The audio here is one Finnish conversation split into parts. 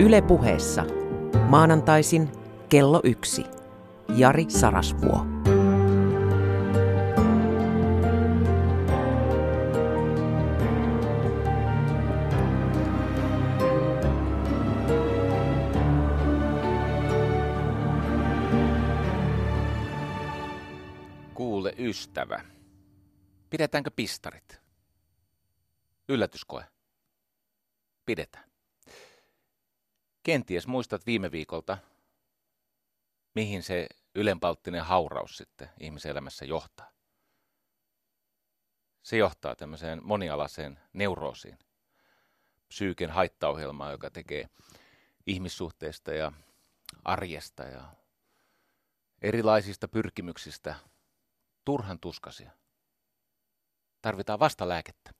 Yle puheessa. Maanantaisin kello yksi. Jari Sarasvuo. Kuule ystävä, pidetäänkö pistarit? Yllätyskoe. Pidetään. Kenties muistat viime viikolta, mihin se ylenpalttinen hauraus sitten ihmisen elämässä johtaa. Se johtaa tämmöiseen monialaiseen neuroosiin, psyyken haittaohjelmaan, joka tekee ihmissuhteista ja arjesta ja erilaisista pyrkimyksistä turhan tuskasia. Tarvitaan vastalääkettä.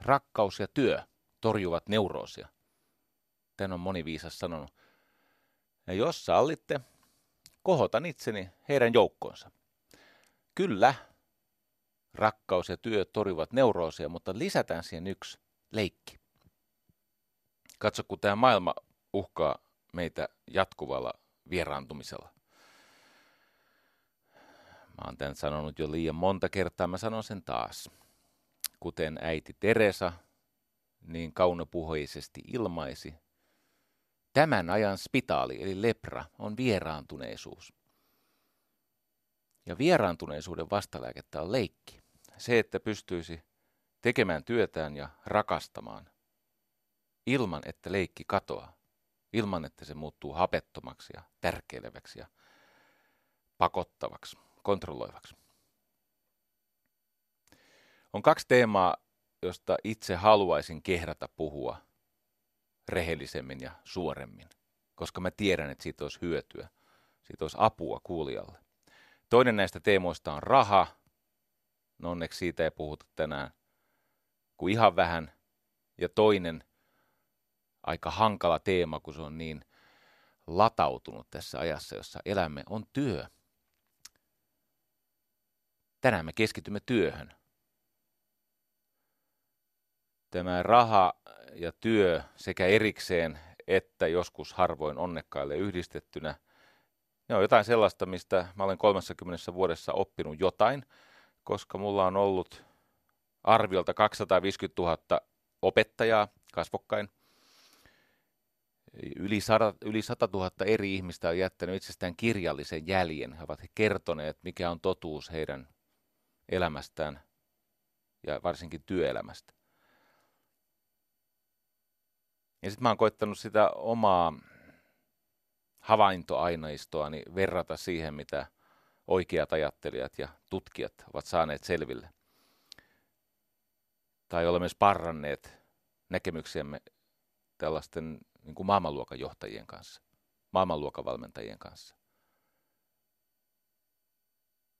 Rakkaus ja työ torjuvat neuroosia. Tän on moni viisas sanonut. Ja jos sallitte, kohotan itseni heidän joukkoonsa. Kyllä, rakkaus ja työ torjuvat neuroosia, mutta lisätään siihen yksi leikki. Katso, kun tämä maailma uhkaa meitä jatkuvalla vieraantumisella. Mä oon tämän sanonut jo liian monta kertaa, mä sanon sen taas. Kuten äiti Teresa niin kaunopuheisesti ilmaisi, tämän ajan spitaali eli lepra on vieraantuneisuus. Ja vieraantuneisuuden vastalääkettä on leikki. Se, että pystyisi tekemään työtään ja rakastamaan ilman, että leikki katoaa, ilman, että se muuttuu hapettomaksi ja tärkeileväksi ja pakottavaksi kontrolloivaksi. On kaksi teemaa, josta itse haluaisin kehrata puhua rehellisemmin ja suoremmin, koska mä tiedän, että siitä olisi hyötyä, siitä olisi apua kuulijalle. Toinen näistä teemoista on raha. No onneksi siitä ei puhuta tänään kuin ihan vähän. Ja toinen aika hankala teema, kun se on niin latautunut tässä ajassa, jossa elämme, on työ. Tänään me keskitymme työhön. Tämä raha ja työ sekä erikseen että joskus harvoin onnekkaille yhdistettynä, ne on jotain sellaista, mistä mä olen 30 vuodessa oppinut jotain, koska mulla on ollut arviolta 250 000 opettajaa kasvokkain. Yli 100, yli 100 000 eri ihmistä on jättänyt itsestään kirjallisen jäljen. He ovat kertoneet, mikä on totuus heidän elämästään ja varsinkin työelämästä. Ja sitten mä oon koittanut sitä omaa havaintoaineistoani verrata siihen, mitä oikeat ajattelijat ja tutkijat ovat saaneet selville. Tai olemme sparranneet näkemyksiämme tällaisten niin kuin maailmanluokan johtajien kanssa, maailmanluokan valmentajien kanssa.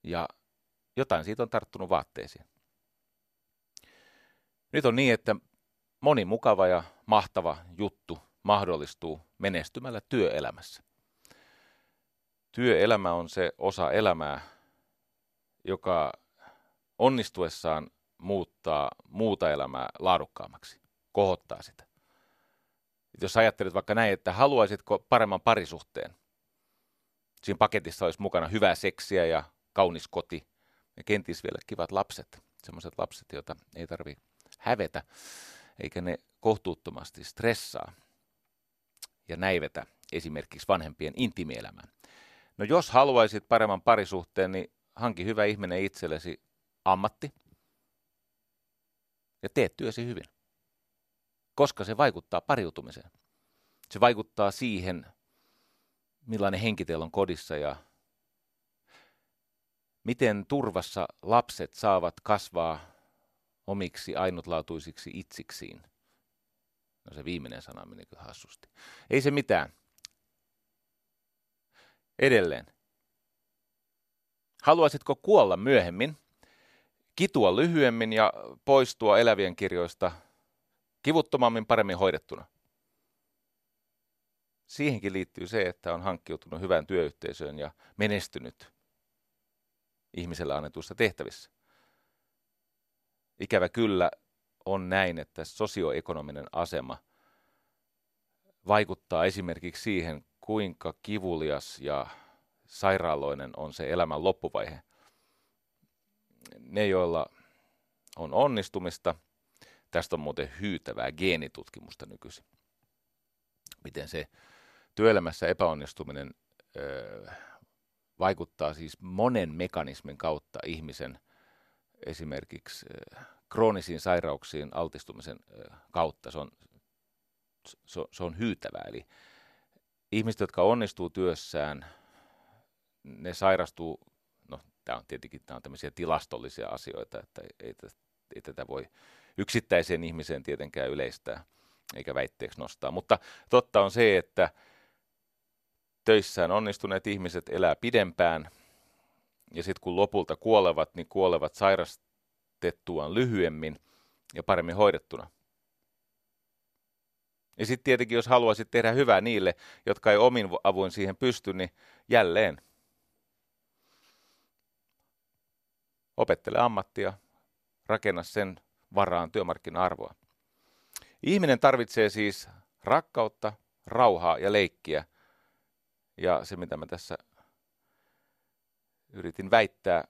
Ja jotain siitä on tarttunut vaatteisiin. Nyt on niin, että moni mukava ja mahtava juttu mahdollistuu menestymällä työelämässä. Työelämä on se osa elämää, joka onnistuessaan muuttaa muuta elämää laadukkaammaksi, kohottaa sitä. Jos ajattelet vaikka näin, että haluaisitko paremman parisuhteen, siinä paketissa olisi mukana hyvää seksiä ja kaunis koti ja kenties vielä kivat lapset, sellaiset lapset, joita ei tarvitse hävetä, eikä ne kohtuuttomasti stressaa ja näivetä esimerkiksi vanhempien intimielämään. No jos haluaisit paremman parisuhteen, niin hanki hyvä ihminen itsellesi ammatti ja tee työsi hyvin. Koska se vaikuttaa pariutumiseen. Se vaikuttaa siihen, millainen henki teillä on kodissa ja miten turvassa lapset saavat kasvaa omiksi ainutlaatuisiksi itsiksiin. No se viimeinen sana meni kyllä hassusti. Ei se mitään. Edelleen. Haluaisitko kuolla myöhemmin, kitua lyhyemmin ja poistua elävien kirjoista kivuttomammin paremmin hoidettuna? Siihenkin liittyy se, että on hankkiutunut hyvään työyhteisöön ja menestynyt ihmiselle annetuissa tehtävissä. Ikävä kyllä on näin, että sosioekonominen asema vaikuttaa esimerkiksi siihen, kuinka kivulias ja sairaaloinen on se elämän loppuvaihe. Ne, joilla on onnistumista, tästä on muuten hyytävää geenitutkimusta nykyisin. Miten se työelämässä epäonnistuminen ö, vaikuttaa siis monen mekanismin kautta ihmisen esimerkiksi ö, kroonisiin sairauksiin altistumisen ö, kautta. Se on, se, se on hyytävää. Eli ihmiset, jotka onnistuu työssään, ne sairastuu, no tämä on tietenkin tämä on tämmöisiä tilastollisia asioita, että ei, ei tätä voi yksittäiseen ihmiseen tietenkään yleistää eikä väitteeksi nostaa. Mutta totta on se, että töissään onnistuneet ihmiset elää pidempään ja sitten kun lopulta kuolevat, niin kuolevat sairastettuaan lyhyemmin ja paremmin hoidettuna. Ja sitten tietenkin, jos haluaisit tehdä hyvää niille, jotka ei omin avuin siihen pysty, niin jälleen opettele ammattia, rakenna sen varaan työmarkkina-arvoa. Ihminen tarvitsee siis rakkautta, rauhaa ja leikkiä. Ja se, mitä mä tässä yritin väittää,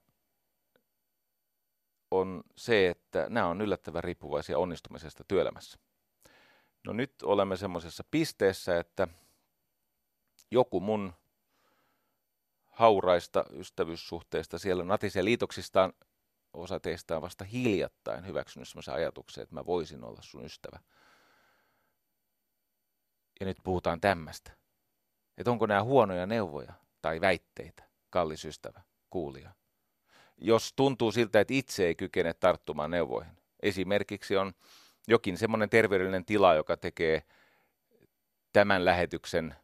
on se, että nämä on yllättävän riippuvaisia onnistumisesta työelämässä. No nyt olemme semmoisessa pisteessä, että joku mun hauraista ystävyyssuhteista siellä natisee liitoksistaan osa teistä on vasta hiljattain hyväksynyt sellaisen ajatuksen, että mä voisin olla sun ystävä. Ja nyt puhutaan tämmöistä. Että onko nämä huonoja neuvoja tai väitteitä, kallis ystävä, kuulija. Jos tuntuu siltä, että itse ei kykene tarttumaan neuvoihin. Esimerkiksi on jokin semmoinen terveydellinen tila, joka tekee tämän lähetyksen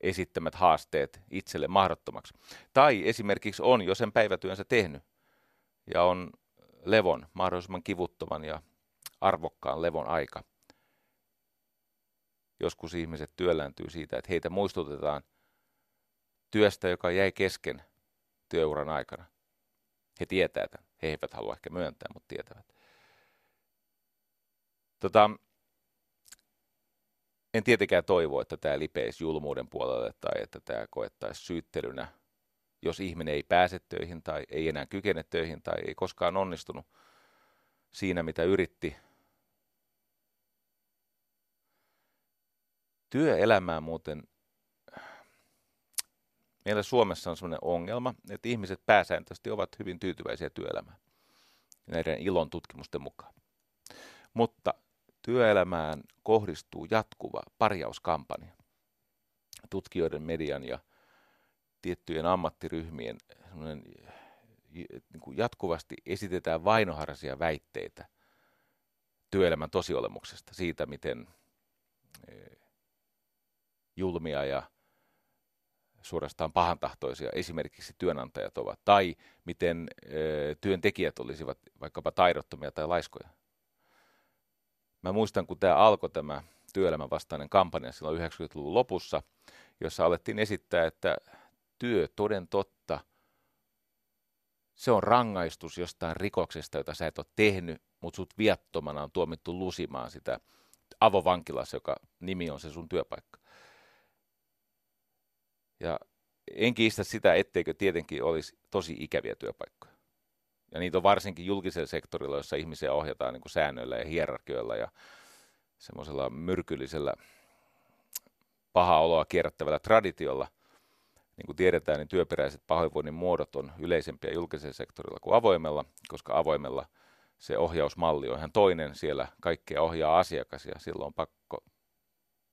esittämät haasteet itselle mahdottomaksi. Tai esimerkiksi on jo sen päivätyönsä tehnyt ja on levon, mahdollisimman kivuttoman ja arvokkaan levon aika. Joskus ihmiset työlääntyy siitä, että heitä muistutetaan työstä, joka jäi kesken työuran aikana. He tietää tämän. He eivät halua ehkä myöntää, mutta tietävät. Tota, en tietenkään toivo, että tämä lipeisi julmuuden puolelle tai että tämä koettaisi syyttelynä jos ihminen ei pääse töihin tai ei enää kykene töihin tai ei koskaan onnistunut siinä, mitä yritti. Työelämää muuten, meillä Suomessa on sellainen ongelma, että ihmiset pääsääntöisesti ovat hyvin tyytyväisiä työelämään näiden ilon tutkimusten mukaan. Mutta työelämään kohdistuu jatkuva parjauskampanja tutkijoiden, median ja tiettyjen ammattiryhmien niin kuin jatkuvasti esitetään vainoharsia väitteitä työelämän tosiolemuksesta, siitä miten e, julmia ja suorastaan pahantahtoisia esimerkiksi työnantajat ovat, tai miten e, työntekijät olisivat vaikkapa taidottomia tai laiskoja. Mä muistan, kun tämä alkoi tämä työelämän vastainen kampanja silloin 90-luvun lopussa, jossa alettiin esittää, että työ toden totta, se on rangaistus jostain rikoksesta, jota sä et ole tehnyt, mutta sut viattomana on tuomittu lusimaan sitä avovankilassa, joka nimi on se sun työpaikka. Ja en kiistä sitä, etteikö tietenkin olisi tosi ikäviä työpaikkoja. Ja niitä on varsinkin julkisella sektorilla, jossa ihmisiä ohjataan niin kuin säännöillä ja hierarkioilla ja semmoisella myrkyllisellä paha oloa kierrättävällä traditiolla – niin kuin tiedetään, niin työperäiset pahoinvoinnin muodot on yleisempiä julkisella sektorilla kuin avoimella, koska avoimella se ohjausmalli on ihan toinen. Siellä kaikkea ohjaa asiakas ja silloin on pakko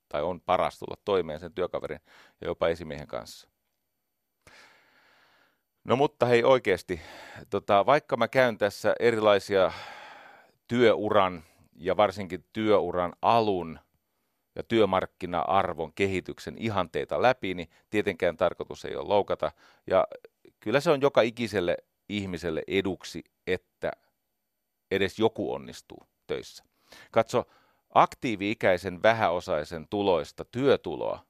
tai on paras tulla toimeen sen työkaverin ja jopa esimiehen kanssa. No mutta hei oikeasti, tota, vaikka mä käyn tässä erilaisia työuran ja varsinkin työuran alun ja työmarkkina-arvon kehityksen ihanteita läpi, niin tietenkään tarkoitus ei ole loukata. Ja kyllä se on joka ikiselle ihmiselle eduksi, että edes joku onnistuu töissä. Katso, aktiivi-ikäisen vähäosaisen tuloista työtuloa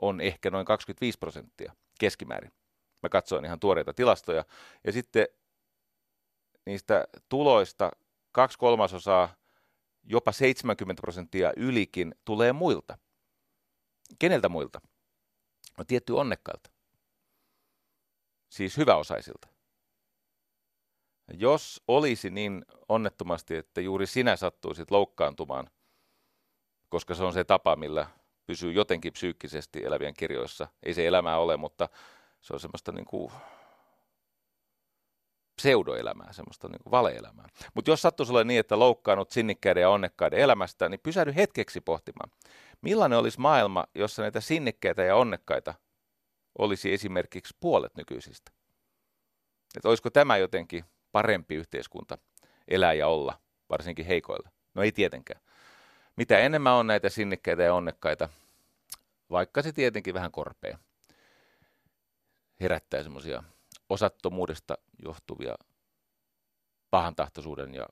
on ehkä noin 25 prosenttia keskimäärin. Mä katsoin ihan tuoreita tilastoja. Ja sitten niistä tuloista kaksi kolmasosaa jopa 70 prosenttia ylikin tulee muilta. Keneltä muilta? No tietty onnekkailta. Siis hyväosaisilta. Jos olisi niin onnettomasti, että juuri sinä sattuisit loukkaantumaan, koska se on se tapa, millä pysyy jotenkin psyykkisesti elävien kirjoissa. Ei se elämää ole, mutta se on semmoista niin kuin pseudoelämää, semmoista niin kuin valeelämää. Mutta jos sattuisi olla niin, että loukkaannut sinnikkäiden ja onnekkaiden elämästä, niin pysähdy hetkeksi pohtimaan, millainen olisi maailma, jossa näitä sinnikkäitä ja onnekkaita olisi esimerkiksi puolet nykyisistä. Että olisiko tämä jotenkin parempi yhteiskunta elää ja olla, varsinkin heikoilla? No ei tietenkään. Mitä enemmän on näitä sinnikkäitä ja onnekkaita, vaikka se tietenkin vähän korpea, herättää semmoisia osattomuudesta johtuvia pahantahtoisuuden ja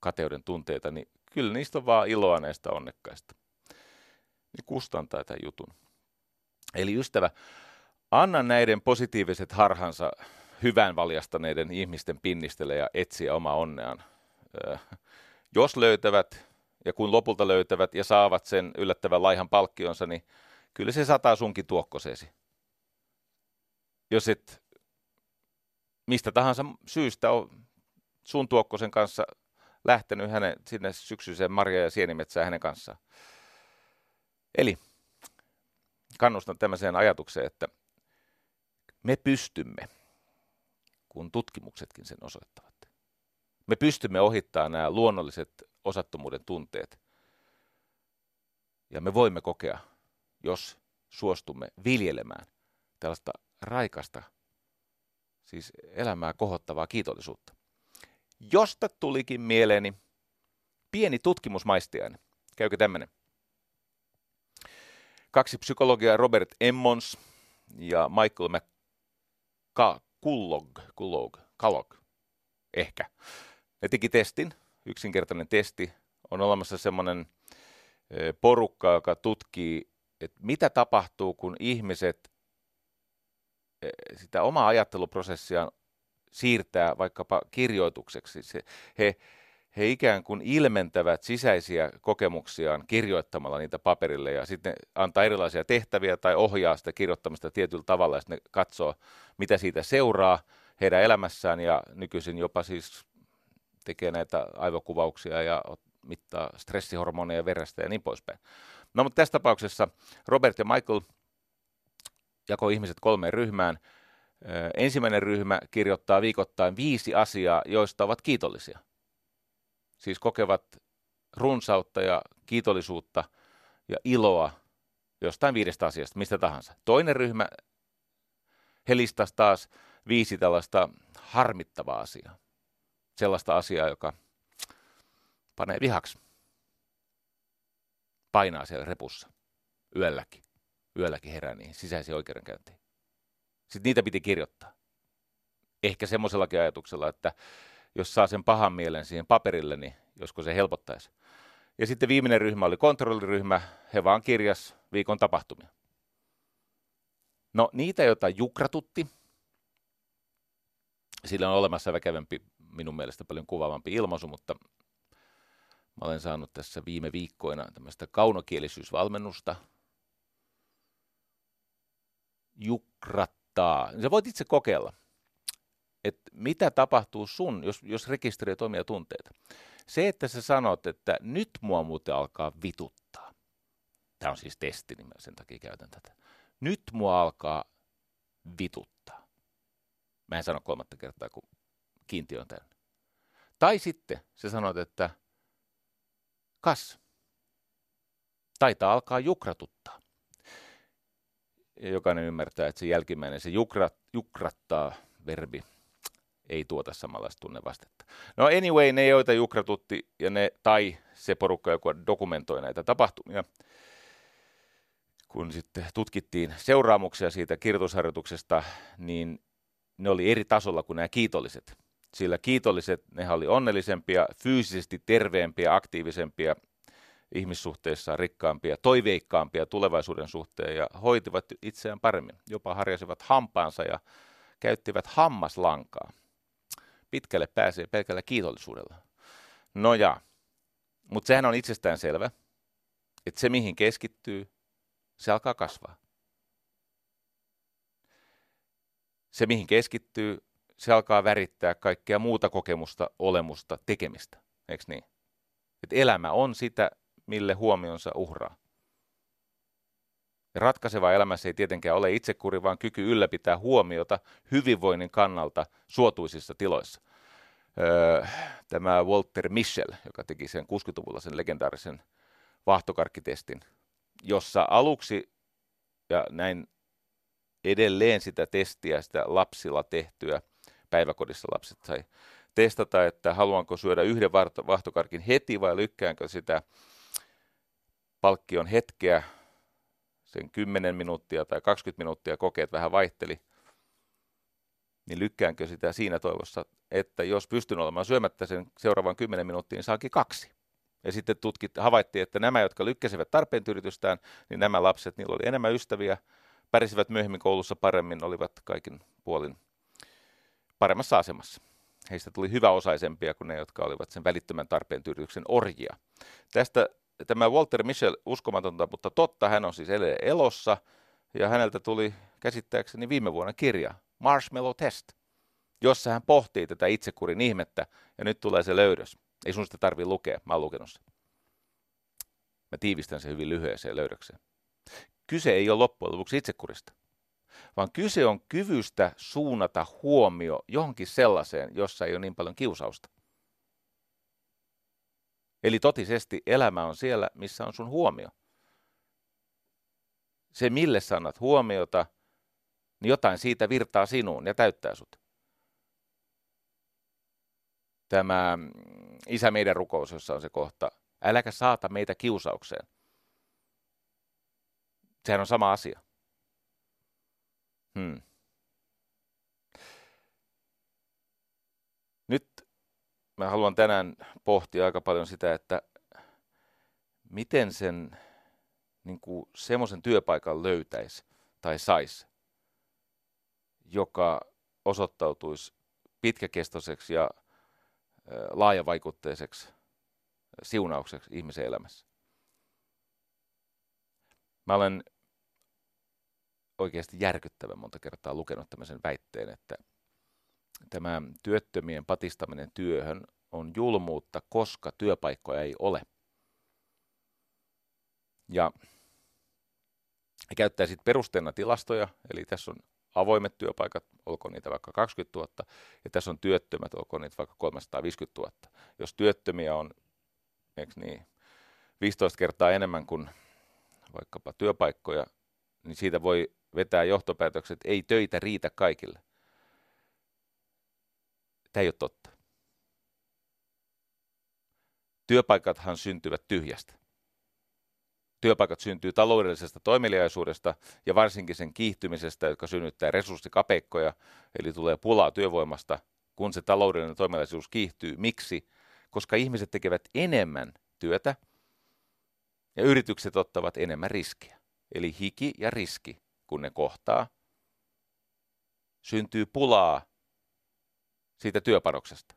kateuden tunteita, niin kyllä niistä on vaan iloa näistä onnekkaista. Niin kustantaa tämän jutun. Eli ystävä, anna näiden positiiviset harhansa hyvän valjastaneiden ihmisten pinnistele ja etsiä oma onneaan. jos löytävät ja kun lopulta löytävät ja saavat sen yllättävän laihan palkkionsa, niin kyllä se sataa sunkin tuokkosesi. Jos et mistä tahansa syystä on sun tuokkosen kanssa lähtenyt hänen, sinne syksyiseen marja- ja sienimetsään hänen kanssaan. Eli kannustan tämmöiseen ajatukseen, että me pystymme, kun tutkimuksetkin sen osoittavat, me pystymme ohittamaan nämä luonnolliset osattomuuden tunteet. Ja me voimme kokea, jos suostumme viljelemään tällaista raikasta siis elämää kohottavaa kiitollisuutta. Josta tulikin mieleeni pieni tutkimusmaistiainen. Käykö tämmöinen? Kaksi psykologia, Robert Emmons ja Michael McCullough, Kullog, Kellogg, ehkä. Ne teki testin, yksinkertainen testi. On olemassa semmoinen porukka, joka tutkii, että mitä tapahtuu, kun ihmiset sitä omaa ajatteluprosessiaan siirtää vaikkapa kirjoitukseksi. Se, he, he ikään kuin ilmentävät sisäisiä kokemuksiaan kirjoittamalla niitä paperille ja sitten antaa erilaisia tehtäviä tai ohjaa sitä kirjoittamista tietyllä tavalla ja sitten ne katsoo, mitä siitä seuraa heidän elämässään ja nykyisin jopa siis tekee näitä aivokuvauksia ja mittaa stressihormoneja verestä ja niin poispäin. No mutta tässä tapauksessa Robert ja Michael jakoi ihmiset kolmeen ryhmään. Ensimmäinen ryhmä kirjoittaa viikoittain viisi asiaa, joista ovat kiitollisia. Siis kokevat runsautta ja kiitollisuutta ja iloa jostain viidestä asiasta, mistä tahansa. Toinen ryhmä, he taas viisi tällaista harmittavaa asiaa. Sellaista asiaa, joka panee vihaksi. Painaa siellä repussa yölläkin yölläkin herää niihin sisäisiin oikeudenkäyntiin. Sitten niitä piti kirjoittaa. Ehkä semmoisellakin ajatuksella, että jos saa sen pahan mielen siihen paperille, niin josko se helpottaisi. Ja sitten viimeinen ryhmä oli kontrolliryhmä, he vaan kirjas viikon tapahtumia. No niitä, joita jukratutti, sillä on olemassa väkevämpi, minun mielestä paljon kuvaavampi ilmaisu, mutta mä olen saanut tässä viime viikkoina tämmöistä kaunokielisyysvalmennusta – jukrattaa. Sä voit itse kokeilla, että mitä tapahtuu sun, jos, jos rekisteröit omia tunteita. Se, että sä sanot, että nyt mua muuten alkaa vituttaa. Tämä on siis testi, niin mä sen takia käytän tätä. Nyt mua alkaa vituttaa. Mä en sano kolmatta kertaa, kun kiintiö on täynnä. Tai sitten sä sanot, että kas, taitaa alkaa jukratuttaa jokainen ymmärtää, että se jälkimmäinen, se jukrat, jukrattaa verbi, ei tuota samanlaista tunnevastetta. No anyway, ne joita jukratutti ja ne, tai se porukka, joka dokumentoi näitä tapahtumia, kun sitten tutkittiin seuraamuksia siitä kirjoitusharjoituksesta, niin ne oli eri tasolla kuin nämä kiitolliset. Sillä kiitolliset, ne oli onnellisempia, fyysisesti terveempiä, aktiivisempia ihmissuhteissaan rikkaampia, toiveikkaampia tulevaisuuden suhteen ja hoitivat itseään paremmin. Jopa harjasivat hampaansa ja käyttivät hammaslankaa. Pitkälle pääsee pelkällä kiitollisuudella. No ja, mutta sehän on itsestään selvä, että se mihin keskittyy, se alkaa kasvaa. Se, mihin keskittyy, se alkaa värittää kaikkea muuta kokemusta, olemusta, tekemistä. Eikö niin? Et elämä on sitä, mille huomionsa uhraa. Ja ratkaiseva elämässä ei tietenkään ole itsekuri, vaan kyky ylläpitää huomiota hyvinvoinnin kannalta suotuisissa tiloissa. Öö, tämä Walter Michel, joka teki sen 60-luvulla sen legendaarisen vahtokarkkitestin, jossa aluksi, ja näin edelleen sitä testiä, sitä lapsilla tehtyä, päiväkodissa lapset sai testata, että haluanko syödä yhden vahtokarkin heti vai lykkäänkö sitä palkkion hetkeä, sen 10 minuuttia tai 20 minuuttia kokeet vähän vaihteli, niin lykkäänkö sitä siinä toivossa, että jos pystyn olemaan syömättä sen seuraavan 10 minuuttia, niin saakin kaksi. Ja sitten tutkit, havaittiin, että nämä, jotka lykkäsivät tarpeen yritystään, niin nämä lapset, niillä oli enemmän ystäviä, pärisivät myöhemmin koulussa paremmin, olivat kaikin puolin paremmassa asemassa. Heistä tuli hyväosaisempia kuin ne, jotka olivat sen välittömän tarpeen tyydytyksen orjia. Tästä tämä Walter Michel, uskomatonta, mutta totta, hän on siis edelleen elossa, ja häneltä tuli käsittääkseni viime vuonna kirja, Marshmallow Test, jossa hän pohtii tätä itsekurin ihmettä, ja nyt tulee se löydös. Ei sun sitä tarvitse lukea, mä oon lukenut sen. Mä tiivistän sen hyvin lyhyeseen löydökseen. Kyse ei ole loppujen lopuksi itsekurista, vaan kyse on kyvystä suunnata huomio johonkin sellaiseen, jossa ei ole niin paljon kiusausta. Eli totisesti elämä on siellä, missä on sun huomio. Se, mille sanat huomiota, niin jotain siitä virtaa sinuun ja täyttää sut. Tämä mm, Isä meidän rukous, jossa on se kohta, äläkä saata meitä kiusaukseen. Sehän on sama asia. Hmm. Nyt mä haluan tänään pohtia aika paljon sitä, että miten sen niin semmoisen työpaikan löytäisi tai saisi, joka osoittautuisi pitkäkestoiseksi ja laajavaikutteiseksi siunaukseksi ihmisen elämässä. Mä olen oikeasti järkyttävän monta kertaa lukenut tämmöisen väitteen, että tämä työttömien patistaminen työhön on julmuutta, koska työpaikkoja ei ole. Ja he käyttää sitten perusteena tilastoja, eli tässä on avoimet työpaikat, olkoon niitä vaikka 20 000, ja tässä on työttömät, olkoon niitä vaikka 350 000. Jos työttömiä on eikö niin, 15 kertaa enemmän kuin vaikkapa työpaikkoja, niin siitä voi vetää johtopäätökset, että ei töitä riitä kaikille. Tämä ei ole totta. Työpaikathan syntyvät tyhjästä. Työpaikat syntyy taloudellisesta toimeliaisuudesta ja varsinkin sen kiihtymisestä, joka synnyttää resurssikapeikkoja, eli tulee pulaa työvoimasta, kun se taloudellinen toimeliaisuus kiihtyy. Miksi? Koska ihmiset tekevät enemmän työtä ja yritykset ottavat enemmän riskiä. Eli hiki ja riski, kun ne kohtaa, syntyy pulaa siitä työpanoksesta.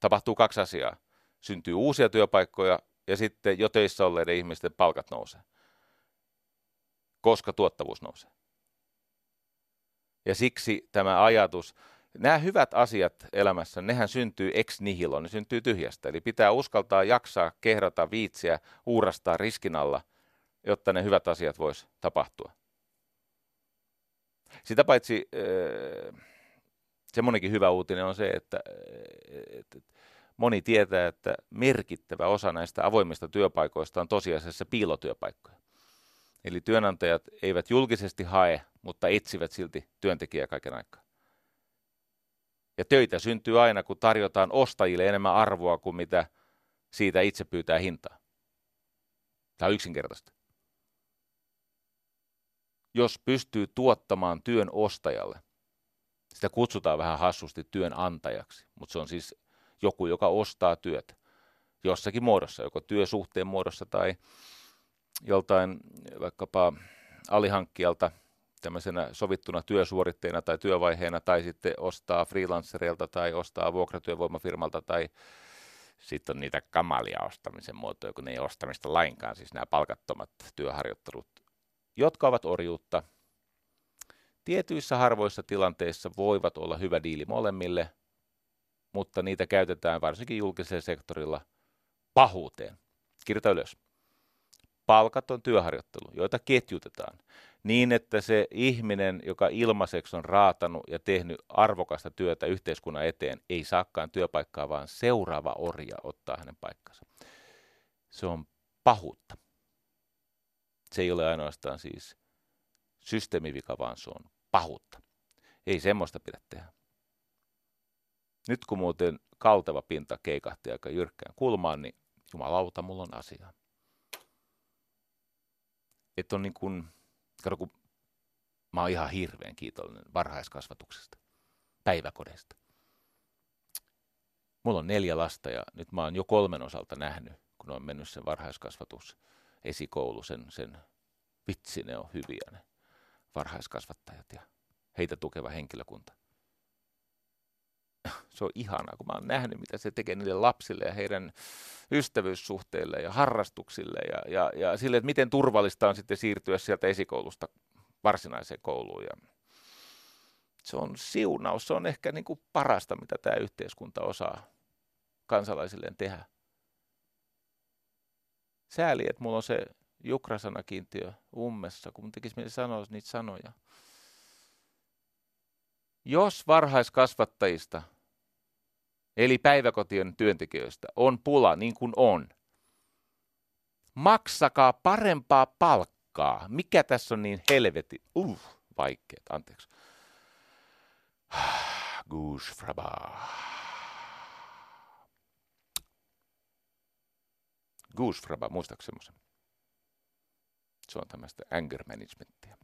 Tapahtuu kaksi asiaa. Syntyy uusia työpaikkoja ja sitten jo töissä olleiden ihmisten palkat nousee, koska tuottavuus nousee. Ja siksi tämä ajatus, nämä hyvät asiat elämässä, nehän syntyy ex nihilo, ne syntyy tyhjästä. Eli pitää uskaltaa jaksaa, kehrata, viitsiä, uurastaa riskin alla, jotta ne hyvät asiat vois tapahtua. Sitä paitsi semmoinenkin hyvä uutinen on se, että, että moni tietää, että merkittävä osa näistä avoimista työpaikoista on tosiasiassa piilotyöpaikkoja. Eli työnantajat eivät julkisesti hae, mutta etsivät silti työntekijää kaiken aikaa. Ja töitä syntyy aina, kun tarjotaan ostajille enemmän arvoa kuin mitä siitä itse pyytää hintaa. Tämä on yksinkertaista. Jos pystyy tuottamaan työn ostajalle, sitä kutsutaan vähän hassusti työnantajaksi, mutta se on siis joku, joka ostaa työt jossakin muodossa, joko työsuhteen muodossa tai joltain vaikkapa alihankkijalta tämmöisenä sovittuna työsuoritteena tai työvaiheena tai sitten ostaa freelancereilta tai ostaa vuokratyövoimafirmalta tai sitten on niitä kamalia ostamisen muotoja, kun ne ei ostamista lainkaan, siis nämä palkattomat työharjoittelut jotka ovat orjuutta, tietyissä harvoissa tilanteissa voivat olla hyvä diili molemmille, mutta niitä käytetään varsinkin julkisella sektorilla pahuuteen. Kirjoita ylös. Palkaton työharjoittelu, joita ketjutetaan niin, että se ihminen, joka ilmaiseksi on raatanut ja tehnyt arvokasta työtä yhteiskunnan eteen, ei saakaan työpaikkaa, vaan seuraava orja ottaa hänen paikkansa. Se on pahuutta. Se ei ole ainoastaan siis systeemivika, vaan se on pahuutta. Ei semmoista pidä tehdä. Nyt kun muuten kalteva pinta keikahti aika jyrkkään kulmaan, niin jumalauta, mulla on asia. Että on niin kuin, kato kun mä oon ihan hirveän kiitollinen varhaiskasvatuksesta, päiväkodesta. Mulla on neljä lasta ja nyt mä oon jo kolmen osalta nähnyt, kun on mennyt sen varhaiskasvatus, esikoulu, sen, sen vitsi, ne on hyviä ne varhaiskasvattajat ja heitä tukeva henkilökunta. Se on ihanaa, kun mä oon nähnyt, mitä se tekee niille lapsille ja heidän ystävyyssuhteille ja harrastuksille ja, ja, ja sille, että miten turvallista on sitten siirtyä sieltä esikoulusta varsinaiseen kouluun. Ja se on siunaus, se on ehkä niin kuin parasta, mitä tämä yhteiskunta osaa kansalaisilleen tehdä. Sääli, että mulla on se jukrasanakiintiö ummessa, kun tekisi mieli sanoa niitä sanoja. Jos varhaiskasvattajista, eli päiväkotien työntekijöistä, on pula niin kuin on, maksakaa parempaa palkkaa. Mikä tässä on niin helvetin, uh, vaikeet, anteeksi. Goosefraba. Goosefraba, muistaako semmoisen? Se on tämmöistä anger managementia.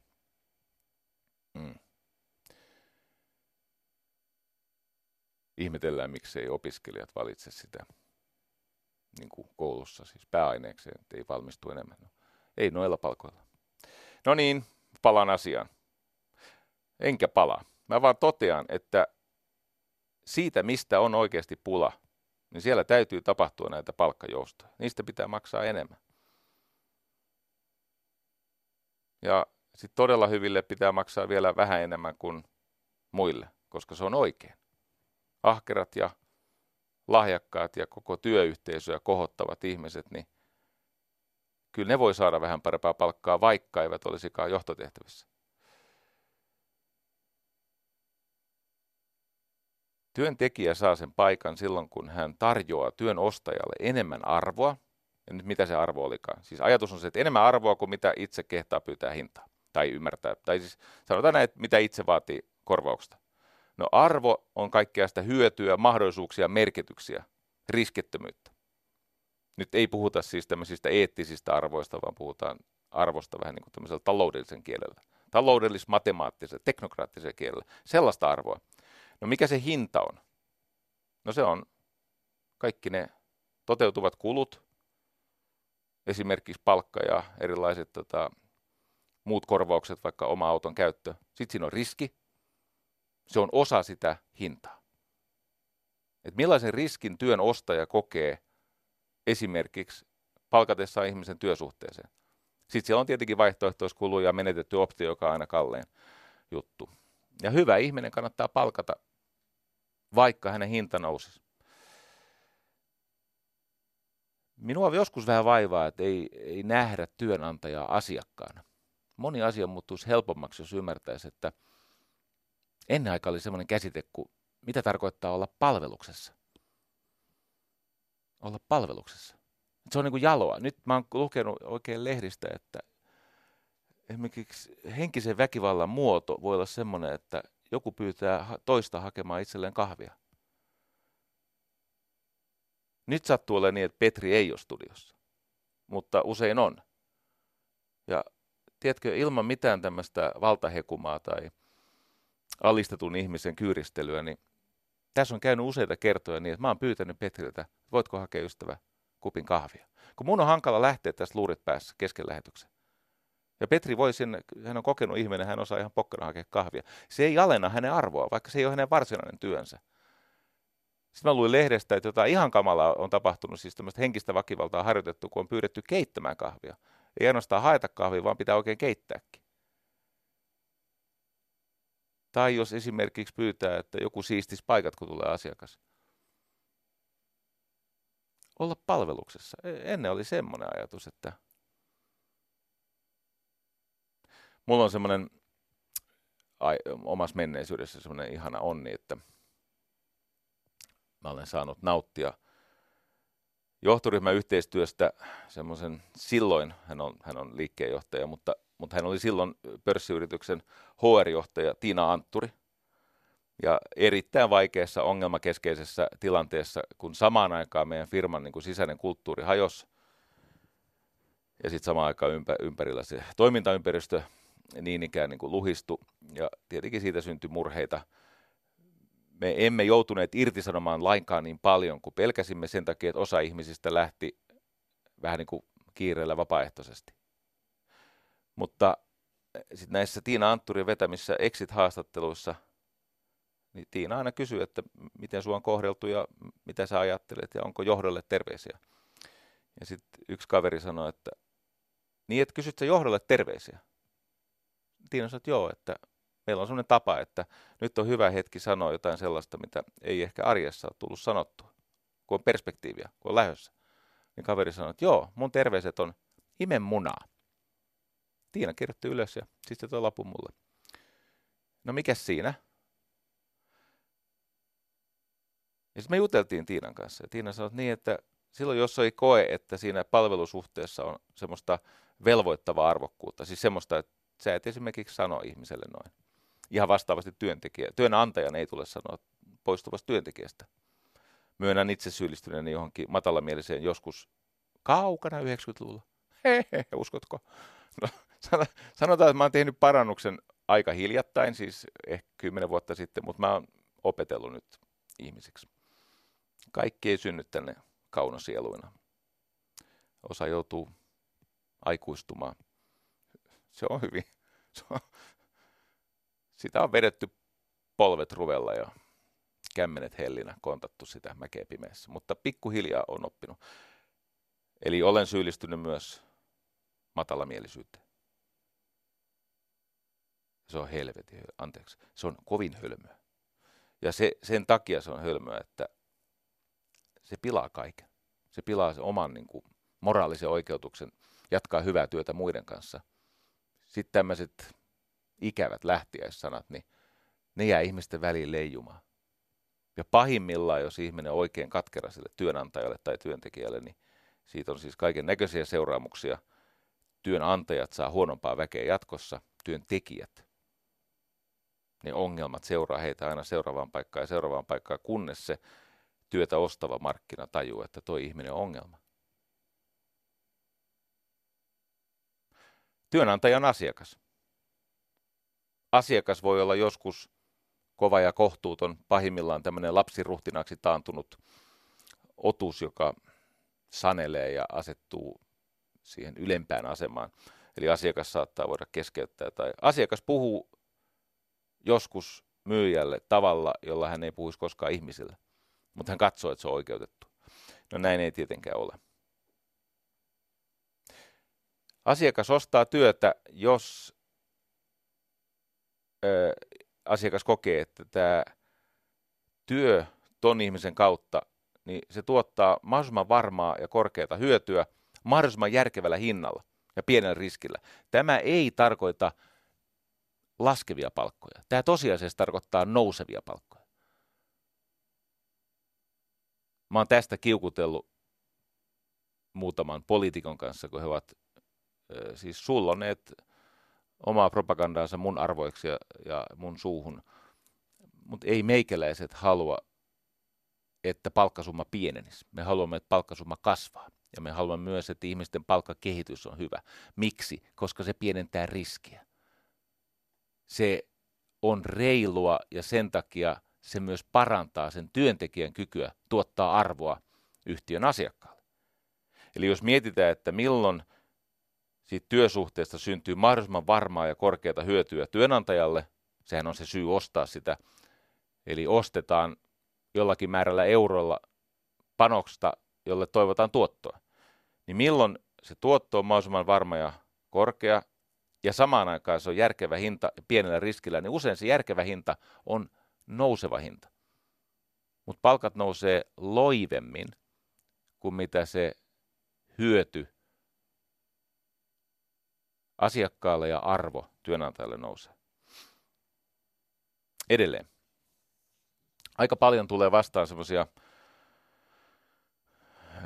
Mm. Ihmetellään, miksei opiskelijat valitse sitä niin kuin koulussa, siis pääaineekseen, että ei valmistu enemmän. No, ei noilla palkoilla. No niin, palaan asiaan. Enkä palaa. Mä vaan totean, että siitä, mistä on oikeasti pula, niin siellä täytyy tapahtua näitä palkkajoustoja. Niistä pitää maksaa enemmän. Ja sitten todella hyville pitää maksaa vielä vähän enemmän kuin muille, koska se on oikein. Ahkerat ja lahjakkaat ja koko työyhteisöä kohottavat ihmiset, niin kyllä ne voi saada vähän parempaa palkkaa, vaikka eivät olisikaan johtotehtävissä. Työntekijä saa sen paikan silloin, kun hän tarjoaa työn ostajalle enemmän arvoa – ja nyt mitä se arvo olikaan. Siis ajatus on se, että enemmän arvoa kuin mitä itse kehtaa pyytää hintaa. Tai ymmärtää. Tai siis sanotaan näin, että mitä itse vaatii korvauksesta. No arvo on kaikkea sitä hyötyä, mahdollisuuksia, merkityksiä, riskittömyyttä. Nyt ei puhuta siis tämmöisistä eettisistä arvoista, vaan puhutaan arvosta vähän niin kuin tämmöisellä taloudellisen kielellä. Taloudellis-matemaattisella, teknokraattisella kielellä. Sellaista arvoa. No mikä se hinta on? No se on kaikki ne toteutuvat kulut, esimerkiksi palkka ja erilaiset tota, muut korvaukset, vaikka oma auton käyttö. Sitten siinä on riski. Se on osa sitä hintaa. Et millaisen riskin työn ostaja kokee esimerkiksi palkatessaan ihmisen työsuhteeseen. Sitten siellä on tietenkin vaihtoehtoiskuluja ja menetetty optio, joka on aina kalleen juttu. Ja hyvä ihminen kannattaa palkata, vaikka hänen hinta nousisi. Minua joskus vähän vaivaa, että ei, ei nähdä työnantajaa asiakkaana. Moni asia muuttuisi helpommaksi, jos ymmärtäisi, että ennen aikaa oli sellainen käsite kuin, mitä tarkoittaa olla palveluksessa. Olla palveluksessa. Se on niin kuin jaloa. Nyt mä oon lukenut oikein lehdistä, että esimerkiksi henkisen väkivallan muoto voi olla sellainen, että joku pyytää toista hakemaan itselleen kahvia. Nyt sattuu olemaan niin, että Petri ei ole studiossa, mutta usein on. Ja tiedätkö, ilman mitään tämmöistä valtahekumaa tai alistetun ihmisen kyyristelyä, niin tässä on käynyt useita kertoja niin, että mä oon pyytänyt Petriltä, voitko hakea ystävä kupin kahvia. Kun mun on hankala lähteä tästä luurit päässä kesken lähetyksen. Ja Petri voi sinne, hän on kokenut ihminen, hän osaa ihan pokkana hakea kahvia. Se ei alenna hänen arvoa, vaikka se ei ole hänen varsinainen työnsä. Sitten mä luin lehdestä, että jotain ihan kamalaa on tapahtunut, siis tämmöistä henkistä väkivaltaa harjoitettu, kun on pyydetty keittämään kahvia. Ei ainoastaan haeta kahvia, vaan pitää oikein keittääkin. Tai jos esimerkiksi pyytää, että joku siistis paikat, kun tulee asiakas. Olla palveluksessa. E, ennen oli semmoinen ajatus, että mulla on semmoinen omassa menneisyydessä semmoinen ihana onni, että mä olen saanut nauttia johtoryhmän yhteistyöstä semmoisen silloin, hän on, hän on liikkeenjohtaja, mutta, mutta hän oli silloin pörssiyrityksen HR-johtaja Tiina Antturi. Ja erittäin vaikeassa ongelmakeskeisessä tilanteessa, kun samaan aikaan meidän firman niin kuin sisäinen kulttuuri hajosi, ja sitten samaan aikaan ympä, ympärillä se toimintaympäristö niin ikään niin kuin luhistu, ja tietenkin siitä syntyi murheita. Me emme joutuneet irtisanomaan lainkaan niin paljon kuin pelkäsimme sen takia, että osa ihmisistä lähti vähän niin kuin kiireellä vapaaehtoisesti. Mutta sitten näissä Tiina Antturin vetämissä exit-haastatteluissa, niin Tiina aina kysyy, että miten sinua on kohdeltu ja mitä sä ajattelet ja onko johdolle terveisiä. Ja sitten yksi kaveri sanoi, että niin, että kysyt sä johdolle terveisiä. Tiina sanoi, että joo, että meillä on sellainen tapa, että nyt on hyvä hetki sanoa jotain sellaista, mitä ei ehkä arjessa ole tullut sanottua, kun on perspektiiviä, kun on lähdössä. Niin kaveri sanoi, että joo, mun terveiset on imen munaa. Tiina kirjoitti ylös ja sitten toi lapun mulle. No mikä siinä? Ja sitten me juteltiin Tiinan kanssa. Ja Tiina sanoi niin, että silloin jos ei koe, että siinä palvelusuhteessa on semmoista velvoittavaa arvokkuutta, siis semmoista, että sä et esimerkiksi sano ihmiselle noin. Ihan vastaavasti työntekijä. Työnantajan ei tule sanoa poistuvasta työntekijästä. Myönnän itse syyllistyneeni johonkin matalamieliseen joskus kaukana 90-luvulla. Hehe, uskotko? No, sanotaan, että mä oon tehnyt parannuksen aika hiljattain, siis ehkä kymmenen vuotta sitten, mutta mä oon opetellut nyt ihmisiksi. Kaikki ei synny tänne kaunasieluina. Osa joutuu aikuistumaan se on hyvin, se on, sitä on vedetty polvet ruvella ja kämmenet hellinä, kontattu sitä mäkeä pimeässä, mutta pikkuhiljaa on oppinut. Eli olen syyllistynyt myös matalamielisyyteen. Se on helvetin, anteeksi, se on kovin hölmöä. Ja se, sen takia se on hölmöä, että se pilaa kaiken. Se pilaa sen oman niin kuin, moraalisen oikeutuksen jatkaa hyvää työtä muiden kanssa – sitten tämmöiset ikävät lähtiäissanat, niin ne jää ihmisten väliin leijumaan. Ja pahimmillaan, jos ihminen oikein katkera sille työnantajalle tai työntekijälle, niin siitä on siis kaiken näköisiä seuraamuksia. Työnantajat saa huonompaa väkeä jatkossa, työntekijät. Ne ongelmat seuraa heitä aina seuraavaan paikkaan ja seuraavaan paikkaan, kunnes se työtä ostava markkina tajuu, että toi ihminen on ongelma. Työnantajan asiakas. Asiakas voi olla joskus kova ja kohtuuton, pahimmillaan tämmöinen lapsiruhtinaksi taantunut otus, joka sanelee ja asettuu siihen ylempään asemaan. Eli asiakas saattaa voida keskeyttää. Tai asiakas puhuu joskus myyjälle tavalla, jolla hän ei puhuisi koskaan ihmisille, mutta hän katsoo, että se on oikeutettu. No näin ei tietenkään ole. Asiakas ostaa työtä, jos ö, asiakas kokee, että tämä työ ton ihmisen kautta, niin se tuottaa mahdollisimman varmaa ja korkeata hyötyä mahdollisimman järkevällä hinnalla ja pienellä riskillä. Tämä ei tarkoita laskevia palkkoja. Tämä tosiasiassa tarkoittaa nousevia palkkoja. Mä oon tästä kiukutellut muutaman poliitikon kanssa, kun he ovat siis sulloneet omaa propagandaansa mun arvoiksi ja, ja mun suuhun. Mutta ei meikäläiset halua, että palkkasumma pienenisi. Me haluamme, että palkkasumma kasvaa. Ja me haluamme myös, että ihmisten palkkakehitys on hyvä. Miksi? Koska se pienentää riskiä. Se on reilua ja sen takia se myös parantaa sen työntekijän kykyä tuottaa arvoa yhtiön asiakkaalle. Eli jos mietitään, että milloin – siitä työsuhteesta syntyy mahdollisimman varmaa ja korkeata hyötyä työnantajalle. Sehän on se syy ostaa sitä. Eli ostetaan jollakin määrällä eurolla panoksesta, jolle toivotaan tuottoa. Niin milloin se tuotto on mahdollisimman varma ja korkea, ja samaan aikaan se on järkevä hinta pienellä riskillä, niin usein se järkevä hinta on nouseva hinta. Mutta palkat nousee loivemmin kuin mitä se hyöty asiakkaalle ja arvo työnantajalle nousee. Edelleen. Aika paljon tulee vastaan semmoisia,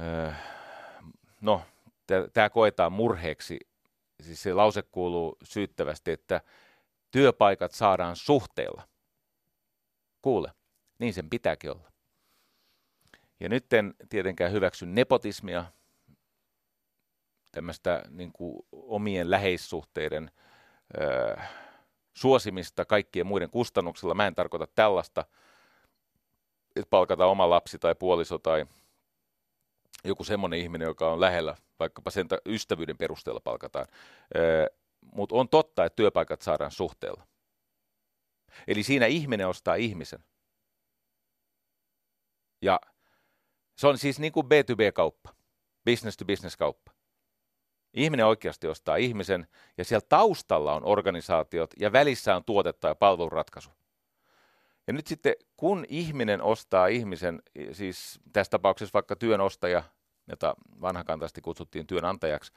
öö, no, tämä koetaan murheeksi. Siis se lause kuuluu syyttävästi, että työpaikat saadaan suhteella. Kuule, niin sen pitääkin olla. Ja nyt en tietenkään hyväksy nepotismia, tämmöistä niin kuin omien läheissuhteiden ö, suosimista kaikkien muiden kustannuksella. Mä en tarkoita tällaista, että palkata oma lapsi tai puoliso tai joku semmoinen ihminen, joka on lähellä, vaikkapa sen ystävyyden perusteella palkataan. Mutta on totta, että työpaikat saadaan suhteella. Eli siinä ihminen ostaa ihmisen. Ja se on siis niin kuin B2B-kauppa, business to business kauppa. Ihminen oikeasti ostaa ihmisen ja siellä taustalla on organisaatiot ja välissä on tuotetta ja palveluratkaisu. Ja nyt sitten kun ihminen ostaa ihmisen, siis tässä tapauksessa vaikka työnostaja, jota vanhakantaisesti kutsuttiin työnantajaksi,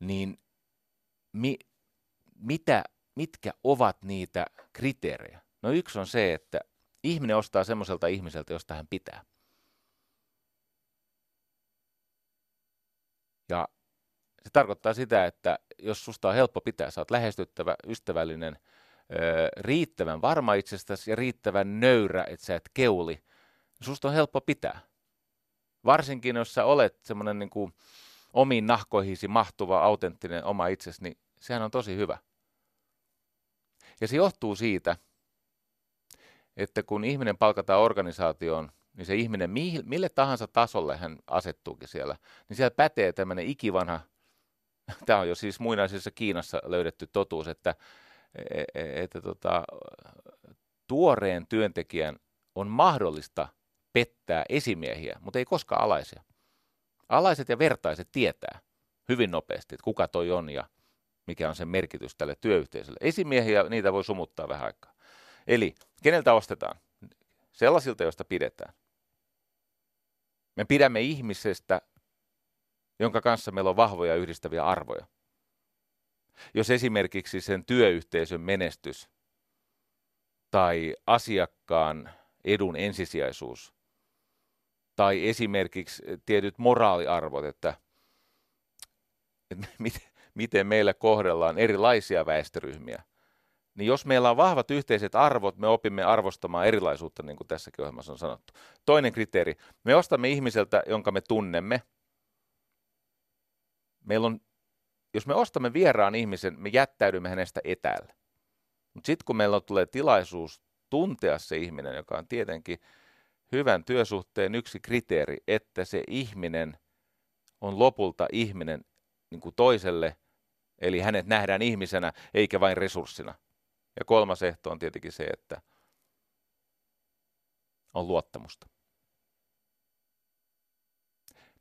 niin mi, mitä, mitkä ovat niitä kriteerejä? No yksi on se, että ihminen ostaa semmoiselta ihmiseltä, josta hän pitää. Ja se tarkoittaa sitä, että jos susta on helppo pitää, sä oot lähestyttävä, ystävällinen, riittävän varma itsestäsi ja riittävän nöyrä, että sä et keuli, niin susta on helppo pitää. Varsinkin, jos sä olet semmoinen niin kuin omiin nahkoihisi mahtuva, autenttinen oma itsesi, niin sehän on tosi hyvä. Ja se johtuu siitä, että kun ihminen palkataan organisaatioon, niin se ihminen, mille tahansa tasolle hän asettuukin siellä, niin siellä pätee tämmöinen ikivanha, tämä on jo siis muinaisessa Kiinassa löydetty totuus, että, e, e, että tota, tuoreen työntekijän on mahdollista pettää esimiehiä, mutta ei koskaan alaisia. Alaiset ja vertaiset tietää hyvin nopeasti, että kuka toi on ja mikä on sen merkitys tälle työyhteisölle. Esimiehiä, niitä voi sumuttaa vähän aikaa. Eli keneltä ostetaan? Sellaisilta, joista pidetään. Me pidämme ihmisestä, jonka kanssa meillä on vahvoja yhdistäviä arvoja. Jos esimerkiksi sen työyhteisön menestys tai asiakkaan edun ensisijaisuus tai esimerkiksi tietyt moraaliarvot, että, että miten meillä kohdellaan erilaisia väestöryhmiä, niin jos meillä on vahvat yhteiset arvot, me opimme arvostamaan erilaisuutta, niin kuin tässäkin ohjelmassa on sanottu. Toinen kriteeri, me ostamme ihmiseltä, jonka me tunnemme. Meillä on, jos me ostamme vieraan ihmisen, me jättäydymme hänestä etäällä. Mutta sitten kun meillä tulee tilaisuus tuntea se ihminen, joka on tietenkin hyvän työsuhteen yksi kriteeri, että se ihminen on lopulta ihminen niin kuin toiselle, eli hänet nähdään ihmisenä eikä vain resurssina. Ja kolmas ehto on tietenkin se, että on luottamusta.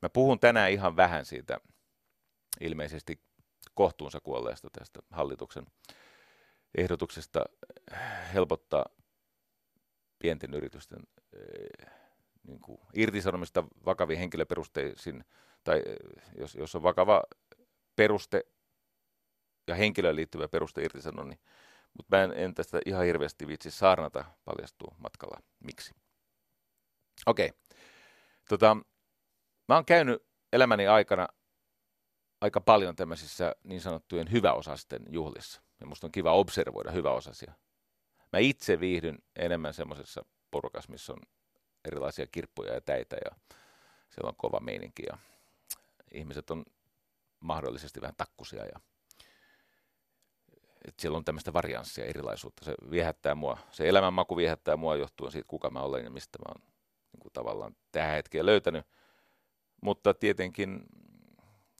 Mä puhun tänään ihan vähän siitä ilmeisesti kohtuunsa kuolleesta tästä hallituksen ehdotuksesta helpottaa pienten yritysten eh, niin kuin irtisanomista vakaviin henkilöperusteisiin, tai eh, jos, jos on vakava peruste ja henkilöön liittyvä peruste irtisanoa, niin mutta mä en, en tästä ihan hirveästi vitsi saarnata paljastuu matkalla. Miksi? Okei. Okay. Tota, mä oon käynyt elämäni aikana aika paljon tämmöisissä niin sanottujen hyväosasten juhlissa. Ja musta on kiva observoida hyväosasia. Mä itse viihdyn enemmän semmoisessa porukassa, missä on erilaisia kirppuja ja täitä ja siellä on kova meininki ja ihmiset on mahdollisesti vähän takkusia ja että siellä on tämmöistä varianssia, erilaisuutta. Se viehättää mua, se elämänmaku viehättää mua johtuen siitä, kuka mä olen ja mistä mä oon niin kuin tavallaan tähän hetkeen löytänyt. Mutta tietenkin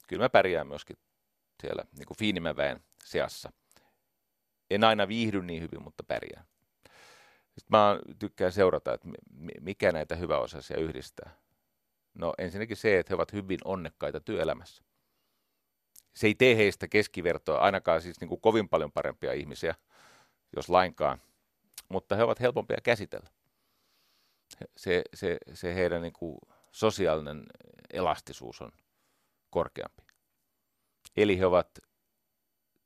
kyllä mä pärjään myöskin siellä niin kuin fiinimmän väen seassa. En aina viihdy niin hyvin, mutta pärjään. Sitten mä tykkään seurata, että mikä näitä hyväosaisia yhdistää. No ensinnäkin se, että he ovat hyvin onnekkaita työelämässä. Se ei tee heistä keskivertoa, ainakaan siis niin kuin kovin paljon parempia ihmisiä, jos lainkaan, mutta he ovat helpompia käsitellä. Se, se, se heidän niin kuin sosiaalinen elastisuus on korkeampi. Eli he ovat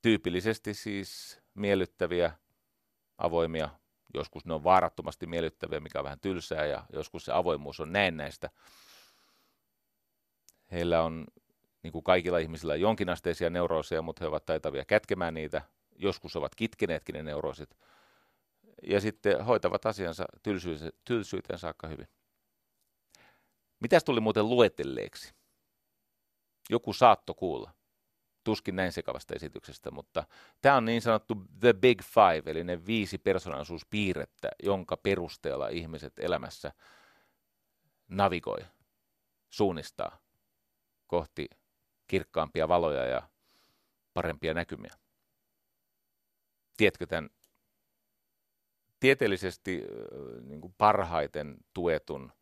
tyypillisesti siis miellyttäviä, avoimia, joskus ne on vaarattomasti miellyttäviä, mikä on vähän tylsää, ja joskus se avoimuus on näennäistä. Heillä on, niin kuin kaikilla ihmisillä, jonkinasteisia neurooseja, mutta he ovat taitavia kätkemään niitä. Joskus ovat kitkeneetkin ne neuroosit. Ja sitten hoitavat asiansa tylsyyteen saakka hyvin. Mitäs tuli muuten luetelleeksi? Joku saatto kuulla. Tuskin näin sekavasta esityksestä, mutta tämä on niin sanottu The Big Five, eli ne viisi persoonallisuuspiirrettä, jonka perusteella ihmiset elämässä navigoi, suunnistaa kohti kirkkaampia valoja ja parempia näkymiä. Tiedätkö tämän tieteellisesti niin kuin parhaiten tuetun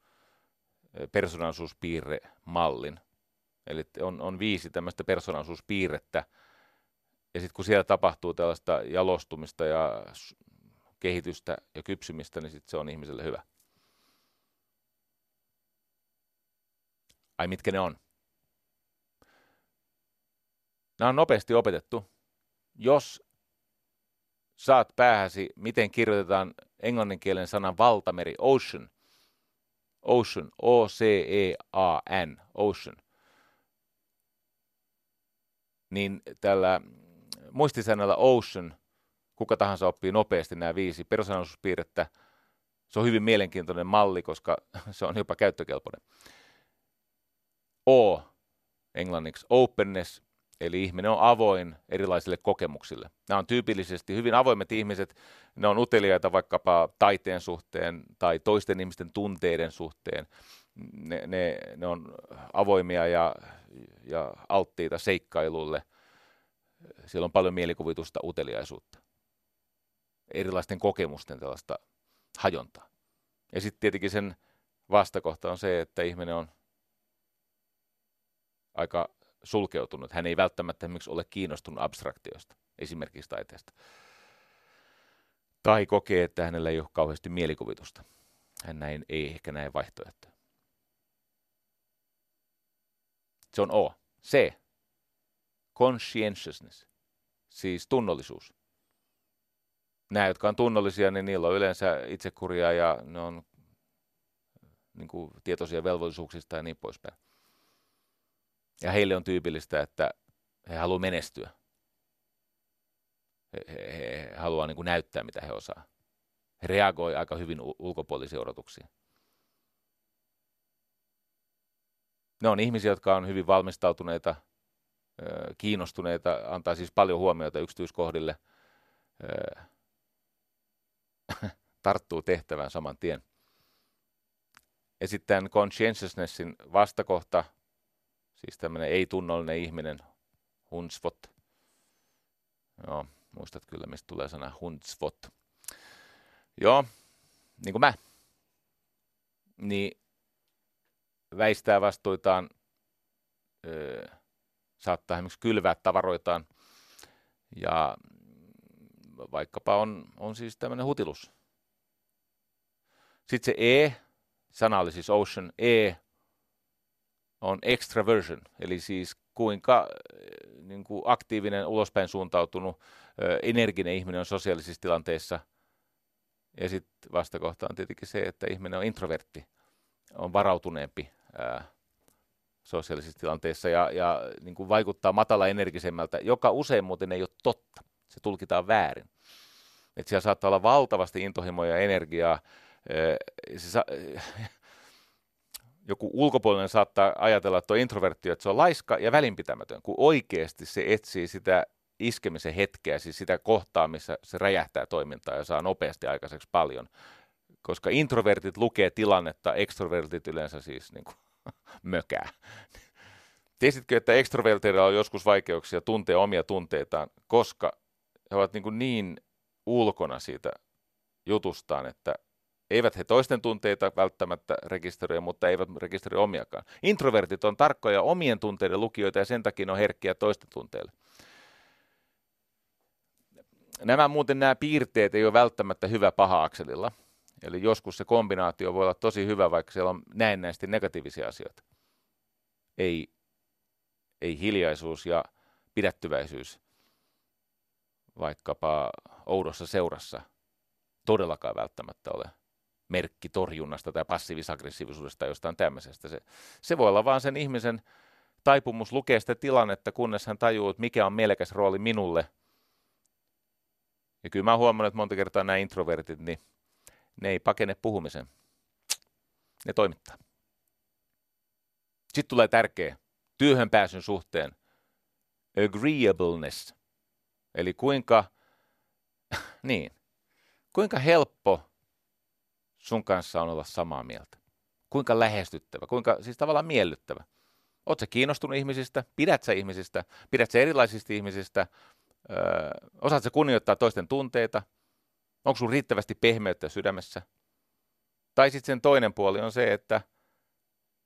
persoonallisuuspiirre-mallin. Eli on, on viisi tämmöistä persoonallisuuspiirrettä, ja sitten kun siellä tapahtuu tällaista jalostumista ja kehitystä ja kypsymistä, niin sitten se on ihmiselle hyvä. Ai mitkä ne on? Nämä on nopeasti opetettu. Jos saat päähäsi, miten kirjoitetaan englanninkielen sanan valtameri, ocean, ocean, O-C-E-A-N, ocean, niin tällä muistisäännöllä ocean, kuka tahansa oppii nopeasti nämä viisi persoonallisuuspiirrettä, se on hyvin mielenkiintoinen malli, koska se on jopa käyttökelpoinen. O, englanniksi openness, Eli ihminen on avoin erilaisille kokemuksille. Nämä on tyypillisesti hyvin avoimet ihmiset, ne on uteliaita vaikkapa taiteen suhteen tai toisten ihmisten tunteiden suhteen. Ne, ne, ne on avoimia ja, ja alttiita seikkailulle. Siellä on paljon mielikuvitusta, uteliaisuutta. Erilaisten kokemusten tällaista hajontaa. Ja sitten tietenkin sen vastakohta on se, että ihminen on aika sulkeutunut. Hän ei välttämättä esimerkiksi ole kiinnostunut abstraktioista, esimerkiksi taiteesta. Tai kokee, että hänellä ei ole kauheasti mielikuvitusta. Hän näin, ei ehkä näe vaihtoehtoja. Se on O. C. Conscientiousness, siis tunnollisuus. Nämä, jotka on tunnollisia, niin niillä on yleensä itsekuria ja ne on niin kuin, tietoisia velvollisuuksista ja niin poispäin. Ja heille on tyypillistä, että he haluavat menestyä. He, he, he haluavat niin näyttää, mitä he osaa. He reagoi aika hyvin ulkopuolisiin odotuksiin. Ne on ihmisiä, jotka on hyvin valmistautuneita, kiinnostuneita, antaa siis paljon huomiota yksityiskohdille, tarttuu tehtävään saman tien. Ja sitten conscientiousnessin vastakohta – Siis tämmöinen ei-tunnollinen ihminen, hunsvot. Joo, muistat kyllä, mistä tulee sana hunsvot. Joo, niin kuin mä. Niin väistää vastuitaan, öö, saattaa esimerkiksi kylvää tavaroitaan ja vaikkapa on, on siis tämmöinen hutilus. Sitten se E, sana oli siis ocean, E on extraversion, eli siis kuinka eh, niin kuin aktiivinen, ulospäin suuntautunut, energinen ihminen on sosiaalisissa tilanteissa. Ja sitten vastakohta on tietenkin se, että ihminen on introvertti, on varautuneempi ää, sosiaalisissa tilanteissa ja, ja niin kuin vaikuttaa matala energisemmältä, joka usein muuten ei ole totta. Se tulkitaan väärin. Että siellä saattaa olla valtavasti intohimoja ja energiaa. Se sa- joku ulkopuolinen saattaa ajatella, että on introvertti, että se on laiska ja välinpitämätön, kun oikeasti se etsii sitä iskemisen hetkeä, siis sitä kohtaa, missä se räjähtää toimintaa ja saa nopeasti aikaiseksi paljon. Koska introvertit lukee tilannetta, extrovertit yleensä siis niin kuin, mökää. Tiesitkö, että extrovertilla on joskus vaikeuksia tuntea omia tunteitaan, koska he ovat niin, niin ulkona siitä jutustaan, että Eivät he toisten tunteita välttämättä rekisteröi, mutta eivät rekisteröi omiakaan. Introvertit on tarkkoja omien tunteiden lukijoita ja sen takia on herkkiä toisten tunteille. Nämä muuten nämä piirteet ei ole välttämättä hyvä paha akselilla. Eli joskus se kombinaatio voi olla tosi hyvä, vaikka siellä on näennäisesti negatiivisia asioita. Ei, ei hiljaisuus ja pidättyväisyys vaikkapa oudossa seurassa todellakaan välttämättä ole merkki torjunnasta tai passiivis-aggressiivisuudesta tai jostain tämmöisestä. Se, se voi olla vaan sen ihmisen taipumus lukea sitä tilannetta, kunnes hän tajuu, että mikä on mielekäs rooli minulle. Ja kyllä mä huomannut, että monta kertaa nämä introvertit, niin ne ei pakene puhumisen. Ne toimittaa. Sitten tulee tärkeä työhön pääsyn suhteen agreeableness. Eli kuinka, niin, kuinka helppo sun kanssa on olla samaa mieltä. Kuinka lähestyttävä, kuinka siis tavallaan miellyttävä. Sä kiinnostunut ihmisistä, pidät sä ihmisistä, pidät sä erilaisista ihmisistä, öö, osaat sä kunnioittaa toisten tunteita, onko sun riittävästi pehmeyttä sydämessä. Tai sitten sen toinen puoli on se, että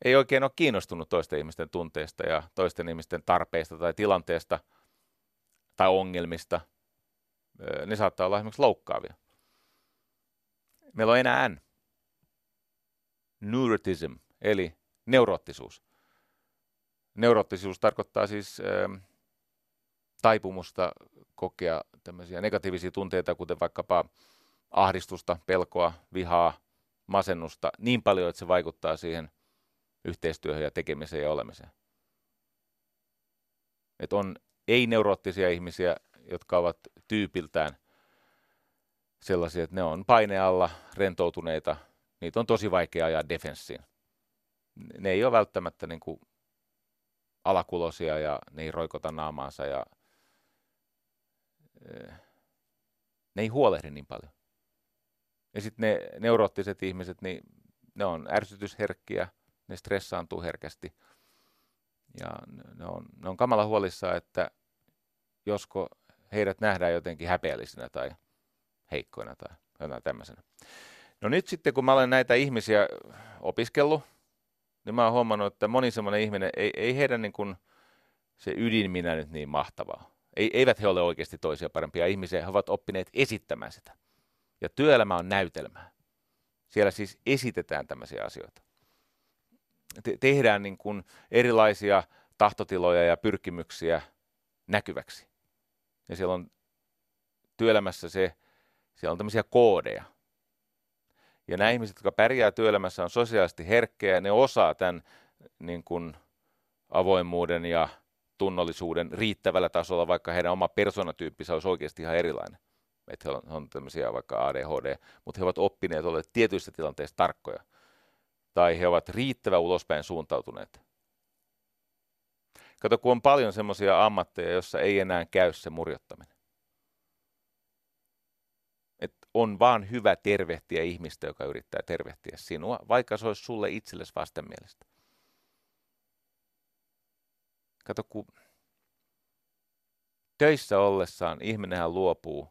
ei oikein ole kiinnostunut toisten ihmisten tunteista ja toisten ihmisten tarpeista tai tilanteesta tai ongelmista. Ne saattaa olla esimerkiksi loukkaavia. Meillä on enää N. Neurotism, eli neuroottisuus. Neuroottisuus tarkoittaa siis äh, taipumusta kokea tämmöisiä negatiivisia tunteita, kuten vaikkapa ahdistusta, pelkoa, vihaa, masennusta, niin paljon, että se vaikuttaa siihen yhteistyöhön ja tekemiseen ja olemiseen. Et on ei-neuroottisia ihmisiä, jotka ovat tyypiltään sellaisia, että ne on painealla, rentoutuneita, niitä on tosi vaikea ajaa defenssiin. Ne ei ole välttämättä niin kuin alakulosia ja ne ei roikota naamaansa ja ne ei huolehdi niin paljon. Ja sitten ne neuroottiset ihmiset, niin ne on ärsytysherkkiä, ne stressaantuu herkästi. Ja ne on, ne on kamala huolissaan, että josko heidät nähdään jotenkin häpeällisinä tai heikkoina tai jotain tämmöisenä. No nyt sitten, kun mä olen näitä ihmisiä opiskellut, niin mä oon huomannut, että moni semmoinen ihminen, ei, ei heidän niin kuin se ydinminä nyt niin mahtavaa. Ei, eivät he ole oikeasti toisia parempia ihmisiä, he ovat oppineet esittämään sitä. Ja työelämä on näytelmää. Siellä siis esitetään tämmöisiä asioita. Te- tehdään niin kuin erilaisia tahtotiloja ja pyrkimyksiä näkyväksi. Ja siellä on työelämässä se, siellä on tämmöisiä koodeja. Ja nämä ihmiset, jotka pärjää työelämässä, on sosiaalisesti herkkejä, ne osaa tämän niin kuin avoimuuden ja tunnollisuuden riittävällä tasolla, vaikka heidän oma persoonatyyppinsä olisi oikeasti ihan erilainen. Että he on, on tämmöisiä vaikka ADHD, mutta he ovat oppineet olla tietyissä tilanteissa tarkkoja. Tai he ovat riittävän ulospäin suuntautuneet. Kato, kun on paljon semmoisia ammatteja, joissa ei enää käy se murjottaminen. Et on vaan hyvä tervehtiä ihmistä, joka yrittää tervehtiä sinua, vaikka se olisi sulle itsellesi vastenmielistä. Kato, kun töissä ollessaan ihminenhän luopuu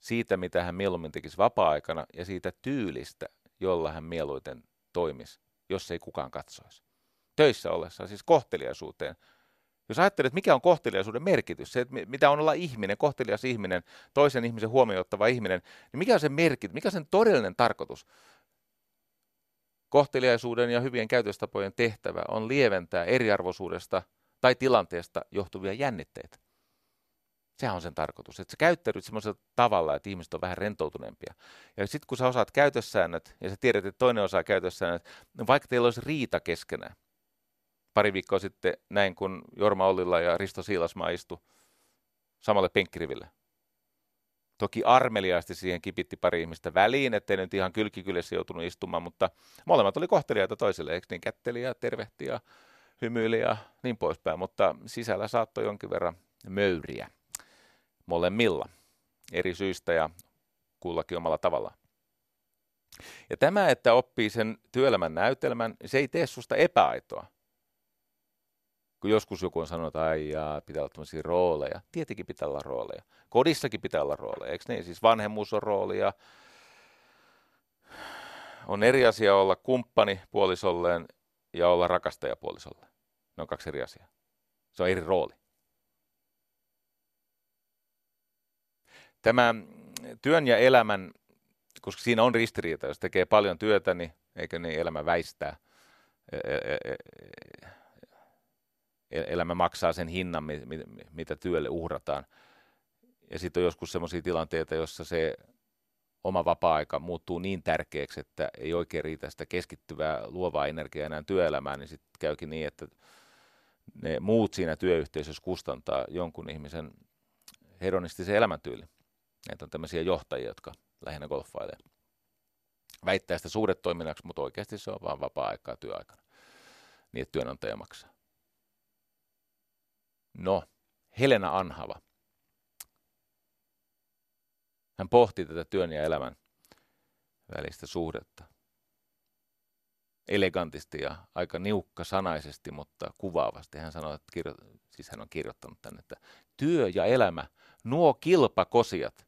siitä, mitä hän mieluummin tekisi vapaa-aikana ja siitä tyylistä, jolla hän mieluiten toimisi, jos ei kukaan katsoisi. Töissä ollessaan, siis kohteliaisuuteen. Jos ajattelet, mikä on kohteliaisuuden merkitys, se, että mitä on olla ihminen, kohtelias ihminen, toisen ihmisen huomioittava ihminen, niin mikä on sen merkitys, mikä on sen todellinen tarkoitus? Kohteliaisuuden ja hyvien käytöstapojen tehtävä on lieventää eriarvoisuudesta tai tilanteesta johtuvia jännitteitä. Sehän on sen tarkoitus, että sä käyttäydyt semmoisella tavalla, että ihmiset on vähän rentoutuneempia. Ja sitten kun sä osaat käytössäännöt ja sä tiedät, että toinen osaa käytössäännöt, niin vaikka teillä olisi riita keskenään. Pari viikkoa sitten näin, kun Jorma Ollilla ja Risto Siilasmaa istu samalle penkkiriville. Toki armeliaasti siihen kipitti pari ihmistä väliin, ettei nyt ihan kylkikyljessä joutunut istumaan, mutta molemmat oli kohteliaita toisille, eikö niin kätteli ja tervehti ja hymyili ja niin poispäin, mutta sisällä saattoi jonkin verran möyriä molemmilla eri syistä ja kullakin omalla tavallaan. Ja tämä, että oppii sen työelämän näytelmän, se ei tee susta epäaitoa. Kun joskus joku on sanonut, että ai jaa, pitää olla tämmöisiä rooleja. Tietenkin pitää olla rooleja. Kodissakin pitää olla rooleja, eikö niin? Siis vanhemmuus on rooli ja on eri asia olla kumppani puolisolleen ja olla rakastaja puolisolleen. Ne on kaksi eri asiaa. Se on eri rooli. Tämä työn ja elämän, koska siinä on ristiriita, jos tekee paljon työtä, niin eikö niin elämä väistää. E, e, e, elämä maksaa sen hinnan, mitä työlle uhrataan. Ja sitten on joskus sellaisia tilanteita, jossa se oma vapaa-aika muuttuu niin tärkeäksi, että ei oikein riitä sitä keskittyvää luovaa energiaa enää työelämään, niin sitten käykin niin, että ne muut siinä työyhteisössä kustantaa jonkun ihmisen hedonistisen elämäntyylin. Näitä on tämmöisiä johtajia, jotka lähinnä golfailee. Väittää sitä suhdetoiminnaksi, mutta oikeasti se on vain vapaa-aikaa työaikana. Niin, että työnantaja maksaa. No, Helena Anhava. Hän pohti tätä työn ja elämän välistä suhdetta. Elegantisti ja aika niukka sanaisesti, mutta kuvaavasti. Hän sanoi, että kirjo, siis hän on kirjoittanut tänne, että työ ja elämä, nuo kilpakosiat,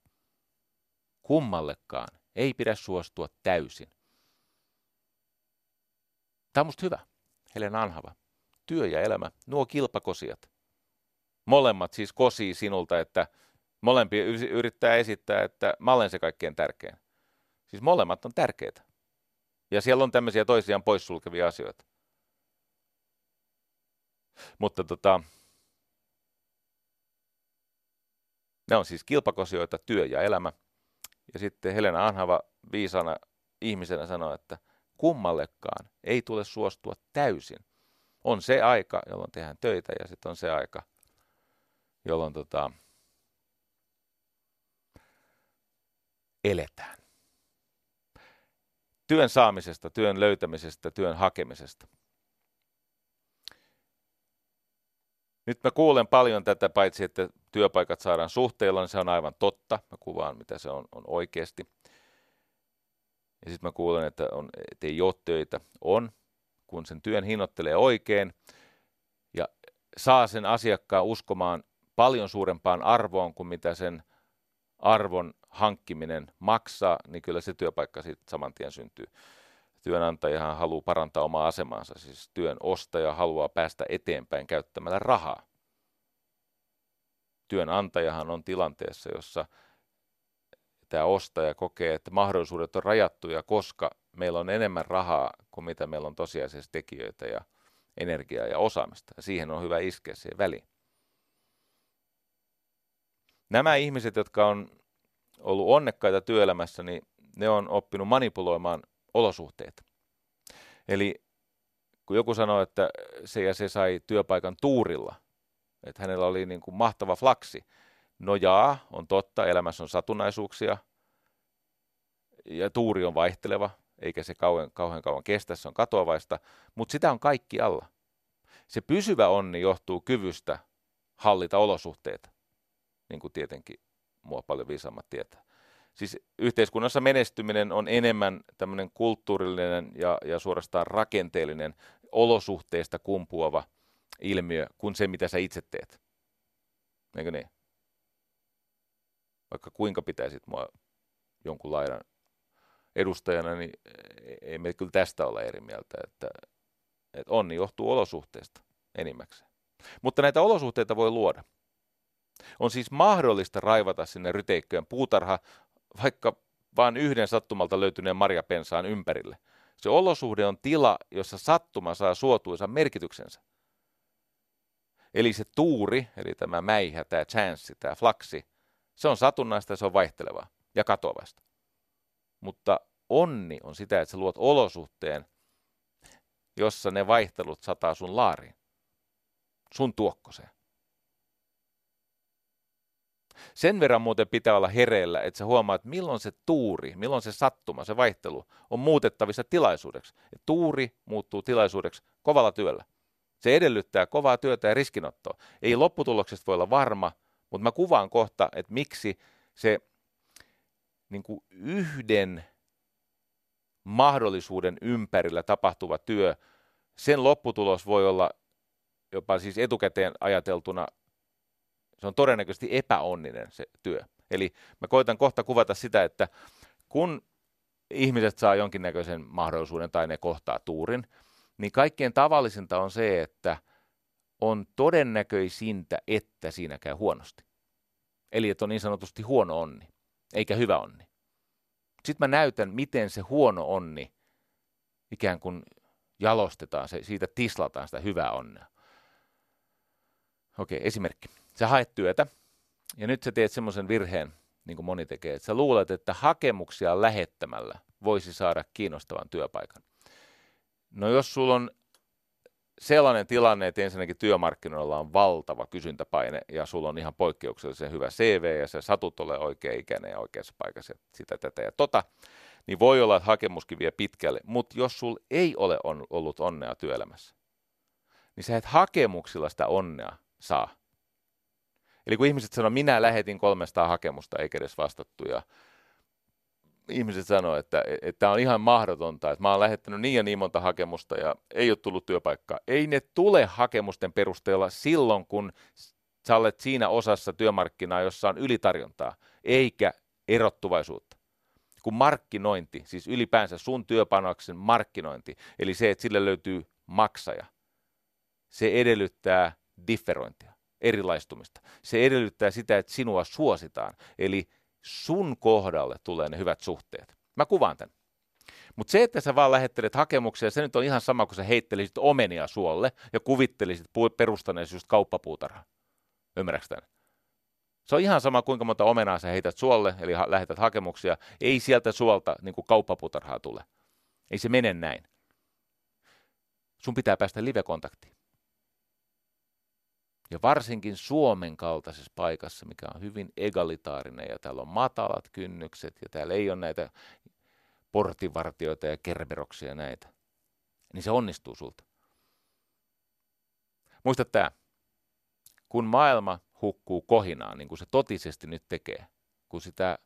kummallekaan ei pidä suostua täysin. Tämä on musta hyvä, Helena Anhava. Työ ja elämä, nuo kilpakosiat. Molemmat siis kosii sinulta, että molempi yrittää esittää, että mä olen se kaikkein tärkein. Siis molemmat on tärkeitä. Ja siellä on tämmöisiä toisiaan poissulkevia asioita. Mutta tota, ne on siis kilpakosioita, työ ja elämä. Ja sitten Helena Anhava viisana ihmisenä sanoi, että kummallekaan ei tule suostua täysin. On se aika, jolloin tehdään töitä ja sitten on se aika, jolloin tota, eletään. Työn saamisesta, työn löytämisestä, työn hakemisesta. Nyt mä kuulen paljon tätä, paitsi että työpaikat saadaan suhteilla, niin se on aivan totta. Mä kuvaan, mitä se on, on oikeasti. Ja sitten mä kuulen, että, on, että ei ole töitä. On, kun sen työn hinnoittelee oikein ja saa sen asiakkaan uskomaan paljon suurempaan arvoon kuin mitä sen arvon hankkiminen maksaa, niin kyllä se työpaikka sitten saman tien syntyy. Työnantajahan haluaa parantaa omaa asemansa, siis työn ostaja haluaa päästä eteenpäin käyttämällä rahaa. Työnantajahan on tilanteessa, jossa tämä ostaja kokee, että mahdollisuudet on rajattuja, koska meillä on enemmän rahaa kuin mitä meillä on tosiasiassa tekijöitä ja energiaa ja osaamista. Siihen on hyvä iskeä siihen väliin. Nämä ihmiset, jotka on ollut onnekkaita työelämässä, niin ne on oppinut manipuloimaan olosuhteita. Eli kun joku sanoi, että se ja se sai työpaikan tuurilla, että hänellä oli niin kuin mahtava flaksi. No jaa, on totta, elämässä on satunnaisuuksia ja tuuri on vaihteleva, eikä se kauhean, kauhean kauan kestä, se on katoavaista, mutta sitä on kaikki alla. Se pysyvä onni johtuu kyvystä hallita olosuhteita, niin kuin tietenkin mua paljon viisaammat tietää. Siis yhteiskunnassa menestyminen on enemmän tämmöinen kulttuurillinen ja, ja suorastaan rakenteellinen olosuhteista kumpuava ilmiö kuin se, mitä sä itse teet. Eikö niin? Vaikka kuinka pitäisit mua jonkun laidan edustajana, niin ei me kyllä tästä olla eri mieltä, että, että onni johtuu olosuhteista enimmäkseen. Mutta näitä olosuhteita voi luoda. On siis mahdollista raivata sinne ryteikköön puutarha vaikka vain yhden sattumalta löytyneen marjapensaan ympärille. Se olosuhde on tila, jossa sattuma saa suotuisa merkityksensä. Eli se tuuri, eli tämä mäihä, tämä chanssi, tämä flaksi, se on satunnaista ja se on vaihtelevaa ja katoavasta. Mutta onni on sitä, että sä luot olosuhteen, jossa ne vaihtelut sataa sun laariin, sun tuokkoseen. Sen verran muuten pitää olla hereillä, että sä huomaat, että milloin se tuuri, milloin se sattuma, se vaihtelu on muutettavissa tilaisuudeksi. Et tuuri muuttuu tilaisuudeksi kovalla työllä. Se edellyttää kovaa työtä ja riskinottoa. Ei lopputuloksesta voi olla varma, mutta mä kuvaan kohta, että miksi se niin kuin yhden mahdollisuuden ympärillä tapahtuva työ, sen lopputulos voi olla jopa siis etukäteen ajateltuna se on todennäköisesti epäonninen se työ. Eli mä koitan kohta kuvata sitä, että kun ihmiset saa jonkinnäköisen mahdollisuuden tai ne kohtaa tuurin, niin kaikkein tavallisinta on se, että on todennäköisintä, että siinä käy huonosti. Eli että on niin sanotusti huono onni, eikä hyvä onni. Sitten mä näytän, miten se huono onni ikään kuin jalostetaan, se, siitä tislataan sitä hyvää onnea. Okei, esimerkki. Sä haet työtä, ja nyt sä teet semmoisen virheen, niin kuin moni tekee, että sä luulet, että hakemuksia lähettämällä voisi saada kiinnostavan työpaikan. No jos sulla on sellainen tilanne, että ensinnäkin työmarkkinoilla on valtava kysyntäpaine ja sulla on ihan poikkeuksellisen hyvä CV ja se satut ole oikea ikäinen ja oikeassa paikassa sitä, tätä ja tota, niin voi olla, että hakemuskin vie pitkälle. Mutta jos sulla ei ole on, ollut onnea työelämässä, niin sä et hakemuksilla sitä onnea saa. Eli kun ihmiset sanoo, minä lähetin 300 hakemusta eikä edes vastattu ja ihmiset sanoo, että, tämä on ihan mahdotonta, että mä oon lähettänyt niin ja niin monta hakemusta ja ei ole tullut työpaikkaa. Ei ne tule hakemusten perusteella silloin, kun sä olet siinä osassa työmarkkinaa, jossa on ylitarjontaa, eikä erottuvaisuutta. Kun markkinointi, siis ylipäänsä sun työpanoksen markkinointi, eli se, että sille löytyy maksaja, se edellyttää differointia, erilaistumista. Se edellyttää sitä, että sinua suositaan, eli sun kohdalle tulee ne hyvät suhteet. Mä kuvaan tämän. Mutta se, että sä vaan lähettelet hakemuksia, se nyt on ihan sama kuin sä heittelisit omenia suolle ja kuvittelisit perustaneesi just kauppapuutarhaa. Ymmärrätkö tämän? Se on ihan sama, kuinka monta omenaa sä heität suolle, eli ha- lähetät hakemuksia. Ei sieltä suolta niin kuin kauppapuutarhaa tule. Ei se mene näin. Sun pitää päästä live-kontaktiin. Ja varsinkin Suomen kaltaisessa paikassa, mikä on hyvin egalitaarinen ja täällä on matalat kynnykset ja täällä ei ole näitä portivartioita ja kerberoksia ja näitä, niin se onnistuu sulta. Muista tämä, kun maailma hukkuu kohinaan, niin kuin se totisesti nyt tekee, kun sitä,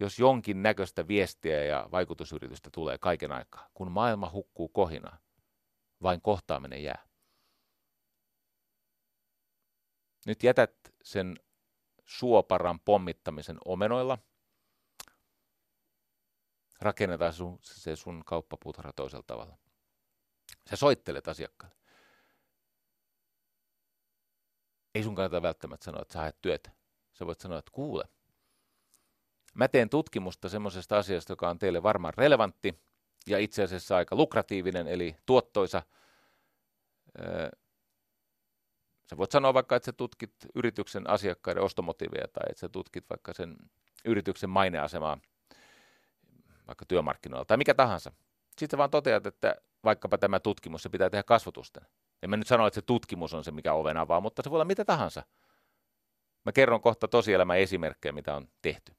jos jonkin näköistä viestiä ja vaikutusyritystä tulee kaiken aikaa, kun maailma hukkuu kohinaan, vain kohtaaminen jää. Nyt jätät sen suoparan pommittamisen omenoilla. Rakennetaan sun, se sun kauppapuutarha toisella tavalla. Sä soittelet asiakkaalle. Ei sun kannata välttämättä sanoa, että sä haet työtä. Sä voit sanoa, että kuule, mä teen tutkimusta semmoisesta asiasta, joka on teille varmaan relevantti ja itse asiassa aika lukratiivinen, eli tuottoisa. Sä voit sanoa vaikka, että sä tutkit yrityksen asiakkaiden ostomotiiveja tai että sä tutkit vaikka sen yrityksen maineasemaa vaikka työmarkkinoilla tai mikä tahansa. Sitten vaan toteat, että vaikkapa tämä tutkimus, se pitää tehdä kasvotusten. En mä nyt sano, että se tutkimus on se, mikä oven avaa, mutta se voi olla mitä tahansa. Mä kerron kohta tosielämän esimerkkejä, mitä on tehty.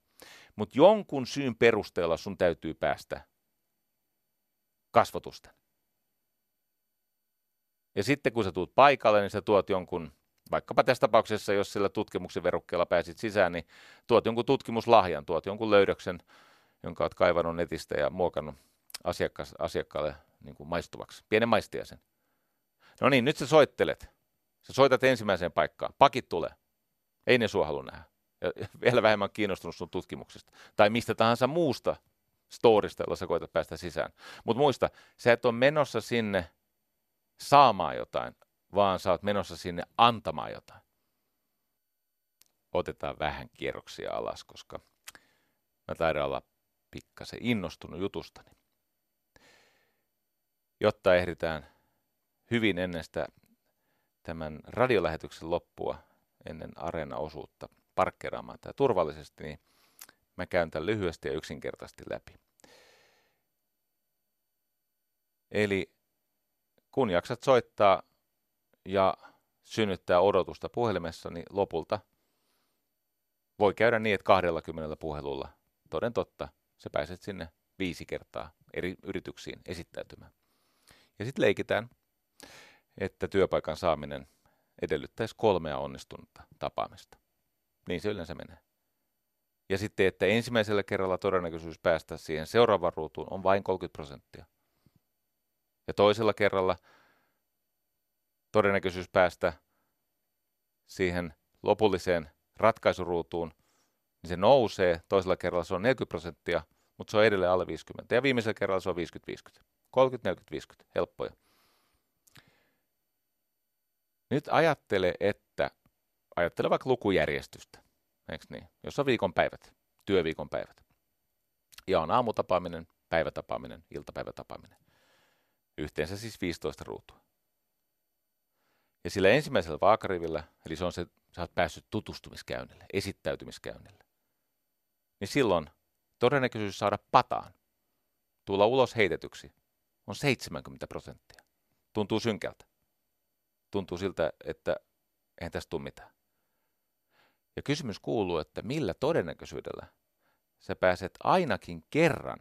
Mutta jonkun syyn perusteella sun täytyy päästä kasvotusten. Ja sitten kun sä tuut paikalle, niin sä tuot jonkun, vaikkapa tässä tapauksessa, jos sillä tutkimuksen verukkeella pääsit sisään, niin tuot jonkun tutkimuslahjan, tuot jonkun löydöksen, jonka oot kaivannut netistä ja muokannut asiakkaalle niin kuin maistuvaksi. Pienen maistiaisen. No niin, nyt sä soittelet. Sä soitat ensimmäiseen paikkaan. Pakit tulee. Ei ne sua halua nähdä. Ja vielä vähemmän kiinnostunut sun tutkimuksesta. Tai mistä tahansa muusta storista, jolla sä koetat päästä sisään. Mutta muista, sä et ole menossa sinne saamaan jotain, vaan sä oot menossa sinne antamaan jotain. Otetaan vähän kierroksia alas, koska mä taidan olla pikkasen innostunut jutustani. Jotta ehditään hyvin ennen sitä tämän radiolähetyksen loppua, ennen areena-osuutta parkkeeraamaan tämä turvallisesti, niin mä käyn tämän lyhyesti ja yksinkertaisesti läpi. Eli kun jaksat soittaa ja synnyttää odotusta puhelimessa, niin lopulta voi käydä niin, että 20 puhelulla, toden totta, sä pääset sinne viisi kertaa eri yrityksiin esittäytymään. Ja sitten leikitään, että työpaikan saaminen edellyttäisi kolmea onnistunutta tapaamista. Niin se yleensä menee. Ja sitten, että ensimmäisellä kerralla todennäköisyys päästä siihen seuraavaan ruutuun on vain 30 prosenttia. Ja toisella kerralla todennäköisyys päästä siihen lopulliseen ratkaisuruutuun, niin se nousee. Toisella kerralla se on 40 prosenttia, mutta se on edelleen alle 50. Ja viimeisellä kerralla se on 50-50. 30-40-50, helppoja. Nyt ajattele, että ajattele vaikka lukujärjestystä, eikö niin? Jos on viikonpäivät, työviikon päivät. Ja on aamutapaaminen, päivätapaaminen, iltapäivätapaaminen. Yhteensä siis 15 ruutua. Ja sillä ensimmäisellä vaakarivillä, eli se on se, sä oot päässyt tutustumiskäynnille, esittäytymiskäynnille, niin silloin todennäköisyys saada pataan, tulla ulos heitetyksi, on 70 prosenttia. Tuntuu synkältä. Tuntuu siltä, että eihän tästä tule mitään. Ja kysymys kuuluu, että millä todennäköisyydellä sä pääset ainakin kerran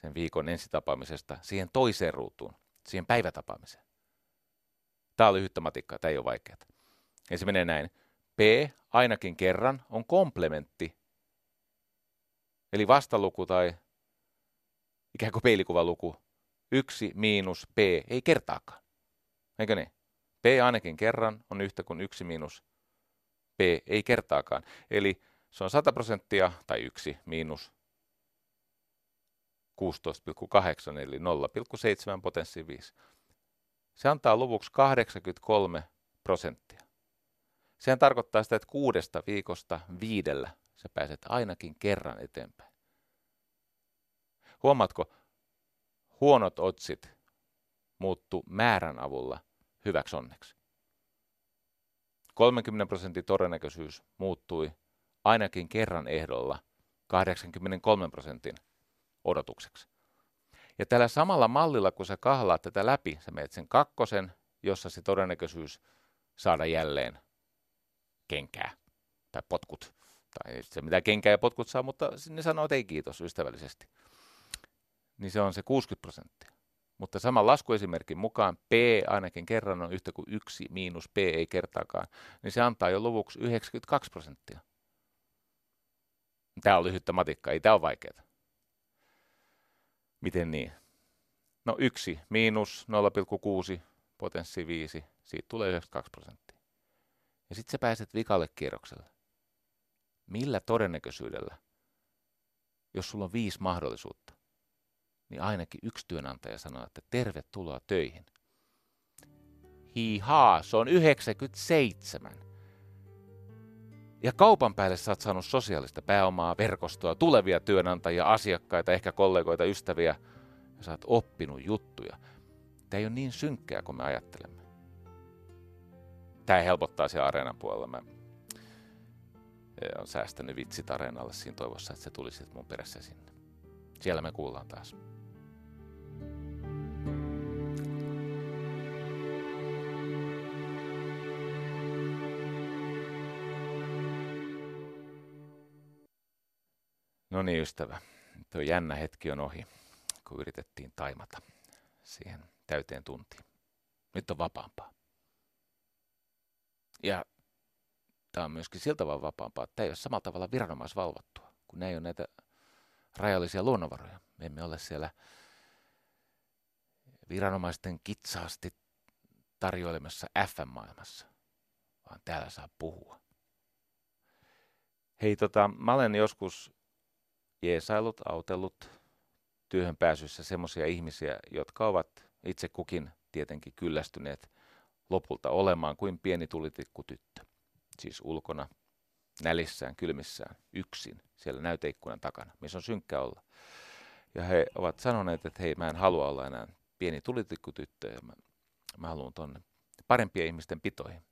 sen viikon ensitapaamisesta siihen toiseen ruutuun, siihen päivätapaamiseen. Tämä oli lyhyttä matikkaa, tämä ei ole vaikeaa. Ja se menee näin. P ainakin kerran on komplementti, eli vastaluku tai ikään kuin peilikuvaluku. Yksi miinus P ei kertaakaan. Eikö niin? P ainakin kerran on yhtä kuin yksi miinus P ei kertaakaan. Eli se on 100 prosenttia tai yksi miinus 16,8 eli 0,7 potenssi 5. Se antaa luvuksi 83 prosenttia. Sehän tarkoittaa sitä, että kuudesta viikosta viidellä sä pääset ainakin kerran eteenpäin. Huomaatko, huonot otsit muuttu määrän avulla hyväksi onneksi. 30 prosentin todennäköisyys muuttui ainakin kerran ehdolla 83 prosentin odotukseksi. Ja tällä samalla mallilla, kun sä kahlaat tätä läpi, sä meet sen kakkosen, jossa se todennäköisyys saada jälleen kenkää tai potkut. Tai se mitä kenkää ja potkut saa, mutta ne sanoo, että ei kiitos ystävällisesti. Niin se on se 60 prosenttia. Mutta saman laskuesimerkin mukaan P ainakin kerran on yhtä kuin 1 miinus P ei kertaakaan, niin se antaa jo luvuksi 92 prosenttia. Tämä on lyhyttä matikkaa, ei tämä ole vaikeaa. Miten niin? No yksi miinus 0,6 potenssi 5, siitä tulee 92 prosenttia. Ja sitten sä pääset vikalle kierrokselle. Millä todennäköisyydellä, jos sulla on viisi mahdollisuutta, niin ainakin yksi työnantaja sanoo, että tervetuloa töihin. Hihaa, se on 97. Ja kaupan päälle sä oot saanut sosiaalista pääomaa, verkostoa, tulevia työnantajia, asiakkaita, ehkä kollegoita, ystäviä, ja sä oot oppinut juttuja. Tämä ei ole niin synkkää kuin me ajattelemme. Tämä helpottaa siellä areenan puolella. Mä olen säästänyt vitsit areenalle siinä toivossa, että se tulisi mun perässä sinne. Siellä me kuullaan taas. No niin, ystävä. Tuo jännä hetki on ohi, kun yritettiin taimata siihen täyteen tuntiin. Nyt on vapaampaa. Ja tämä on myöskin siltä tavalla vapaampaa, että tämä ei ole samalla tavalla viranomaisvalvottua, kun ei ole näitä rajallisia luonnonvaroja. Me emme ole siellä viranomaisten kitsaasti tarjoilemassa FM-maailmassa, vaan täällä saa puhua. Hei, tota, mä olen joskus jeesailut, autellut työhön pääsyssä semmoisia ihmisiä, jotka ovat itse kukin tietenkin kyllästyneet lopulta olemaan kuin pieni tulitikkutyttö. Siis ulkona, nälissään, kylmissään, yksin, siellä näyteikkunan takana, missä on synkkä olla. Ja he ovat sanoneet, että hei, mä en halua olla enää pieni tulitikkutyttö, ja mä, mä haluan tuonne parempien ihmisten pitoihin.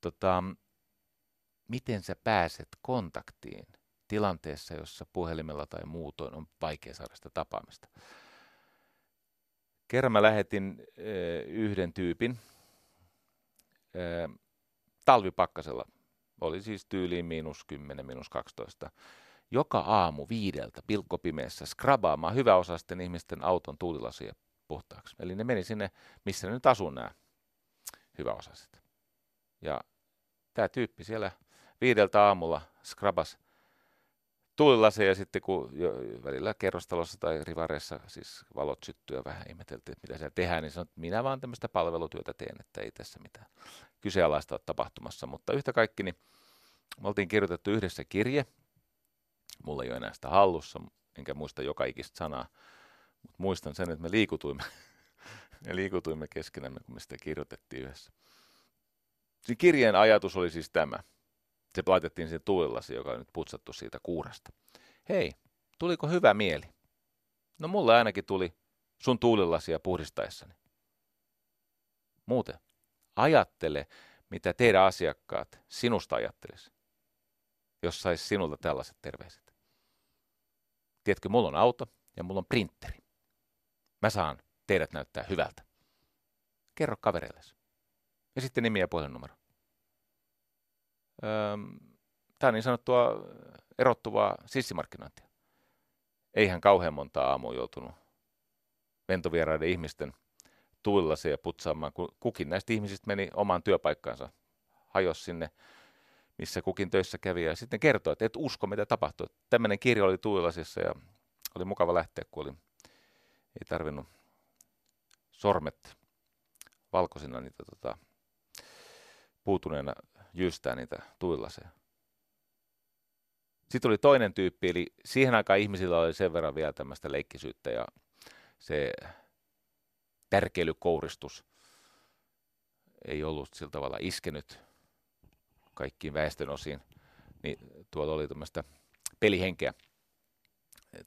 Tota, miten sä pääset kontaktiin tilanteessa, jossa puhelimella tai muutoin on vaikea saada sitä tapaamista. Kerran mä lähetin yhden tyypin talvipakkasella, oli siis tyyliin miinus 10, miinus 12, joka aamu viideltä pilkkopimeessä skrabaamaan hyväosaisten ihmisten auton tuulilasia puhtaaksi. Eli ne meni sinne, missä ne nyt asuu nämä hyväosaiset. Ja tämä tyyppi siellä viideltä aamulla skrabas tuulilaseja sitten, kun jo välillä kerrostalossa tai rivareissa siis valot syttyy ja vähän ihmeteltiin, että mitä siellä tehdään, niin sanoin, että minä vaan tämmöistä palvelutyötä teen, että ei tässä mitään kyseenalaista ole tapahtumassa. Mutta yhtä kaikki, niin me oltiin kirjoitettu yhdessä kirje, Mulla ei ole enää sitä hallussa, enkä muista joka ikistä sanaa, mutta muistan sen, että me liikutuimme, me liikutuimme keskenämme, kun me sitä kirjoitettiin yhdessä. Siinä kirjeen ajatus oli siis tämä. Se laitettiin siihen tuulilasi, joka on nyt putsattu siitä kuurasta. Hei, tuliko hyvä mieli? No mulle ainakin tuli sun tuulilasia puhdistaessani. Muuten, ajattele, mitä teidän asiakkaat sinusta ajattelisi, jos saisi sinulta tällaiset terveiset. Tiedätkö, mulla on auto ja mulla on printeri. Mä saan teidät näyttää hyvältä. Kerro kavereillesi. Ja sitten nimi ja puhelinnumero. Tämä niin sanottua erottuvaa sissimarkkinointia. Eihän kauhean monta aamua joutunut ventovieraiden ihmisten tuillasi ja putsaamaan, kun kukin näistä ihmisistä meni omaan työpaikkaansa, hajosi sinne, missä kukin töissä kävi, ja sitten kertoi, että et usko, mitä tapahtui. Tämmöinen kirja oli tuilasissa, ja oli mukava lähteä, kun oli, ei tarvinnut sormet valkoisina niitä tota, puutuneena jystää niitä tuillaseja. Sitten oli toinen tyyppi, eli siihen aikaan ihmisillä oli sen verran vielä tämmöistä leikkisyyttä ja se tärkeilykouristus ei ollut sillä tavalla iskenyt kaikkiin väestön osiin, niin tuolla oli tämmöistä pelihenkeä.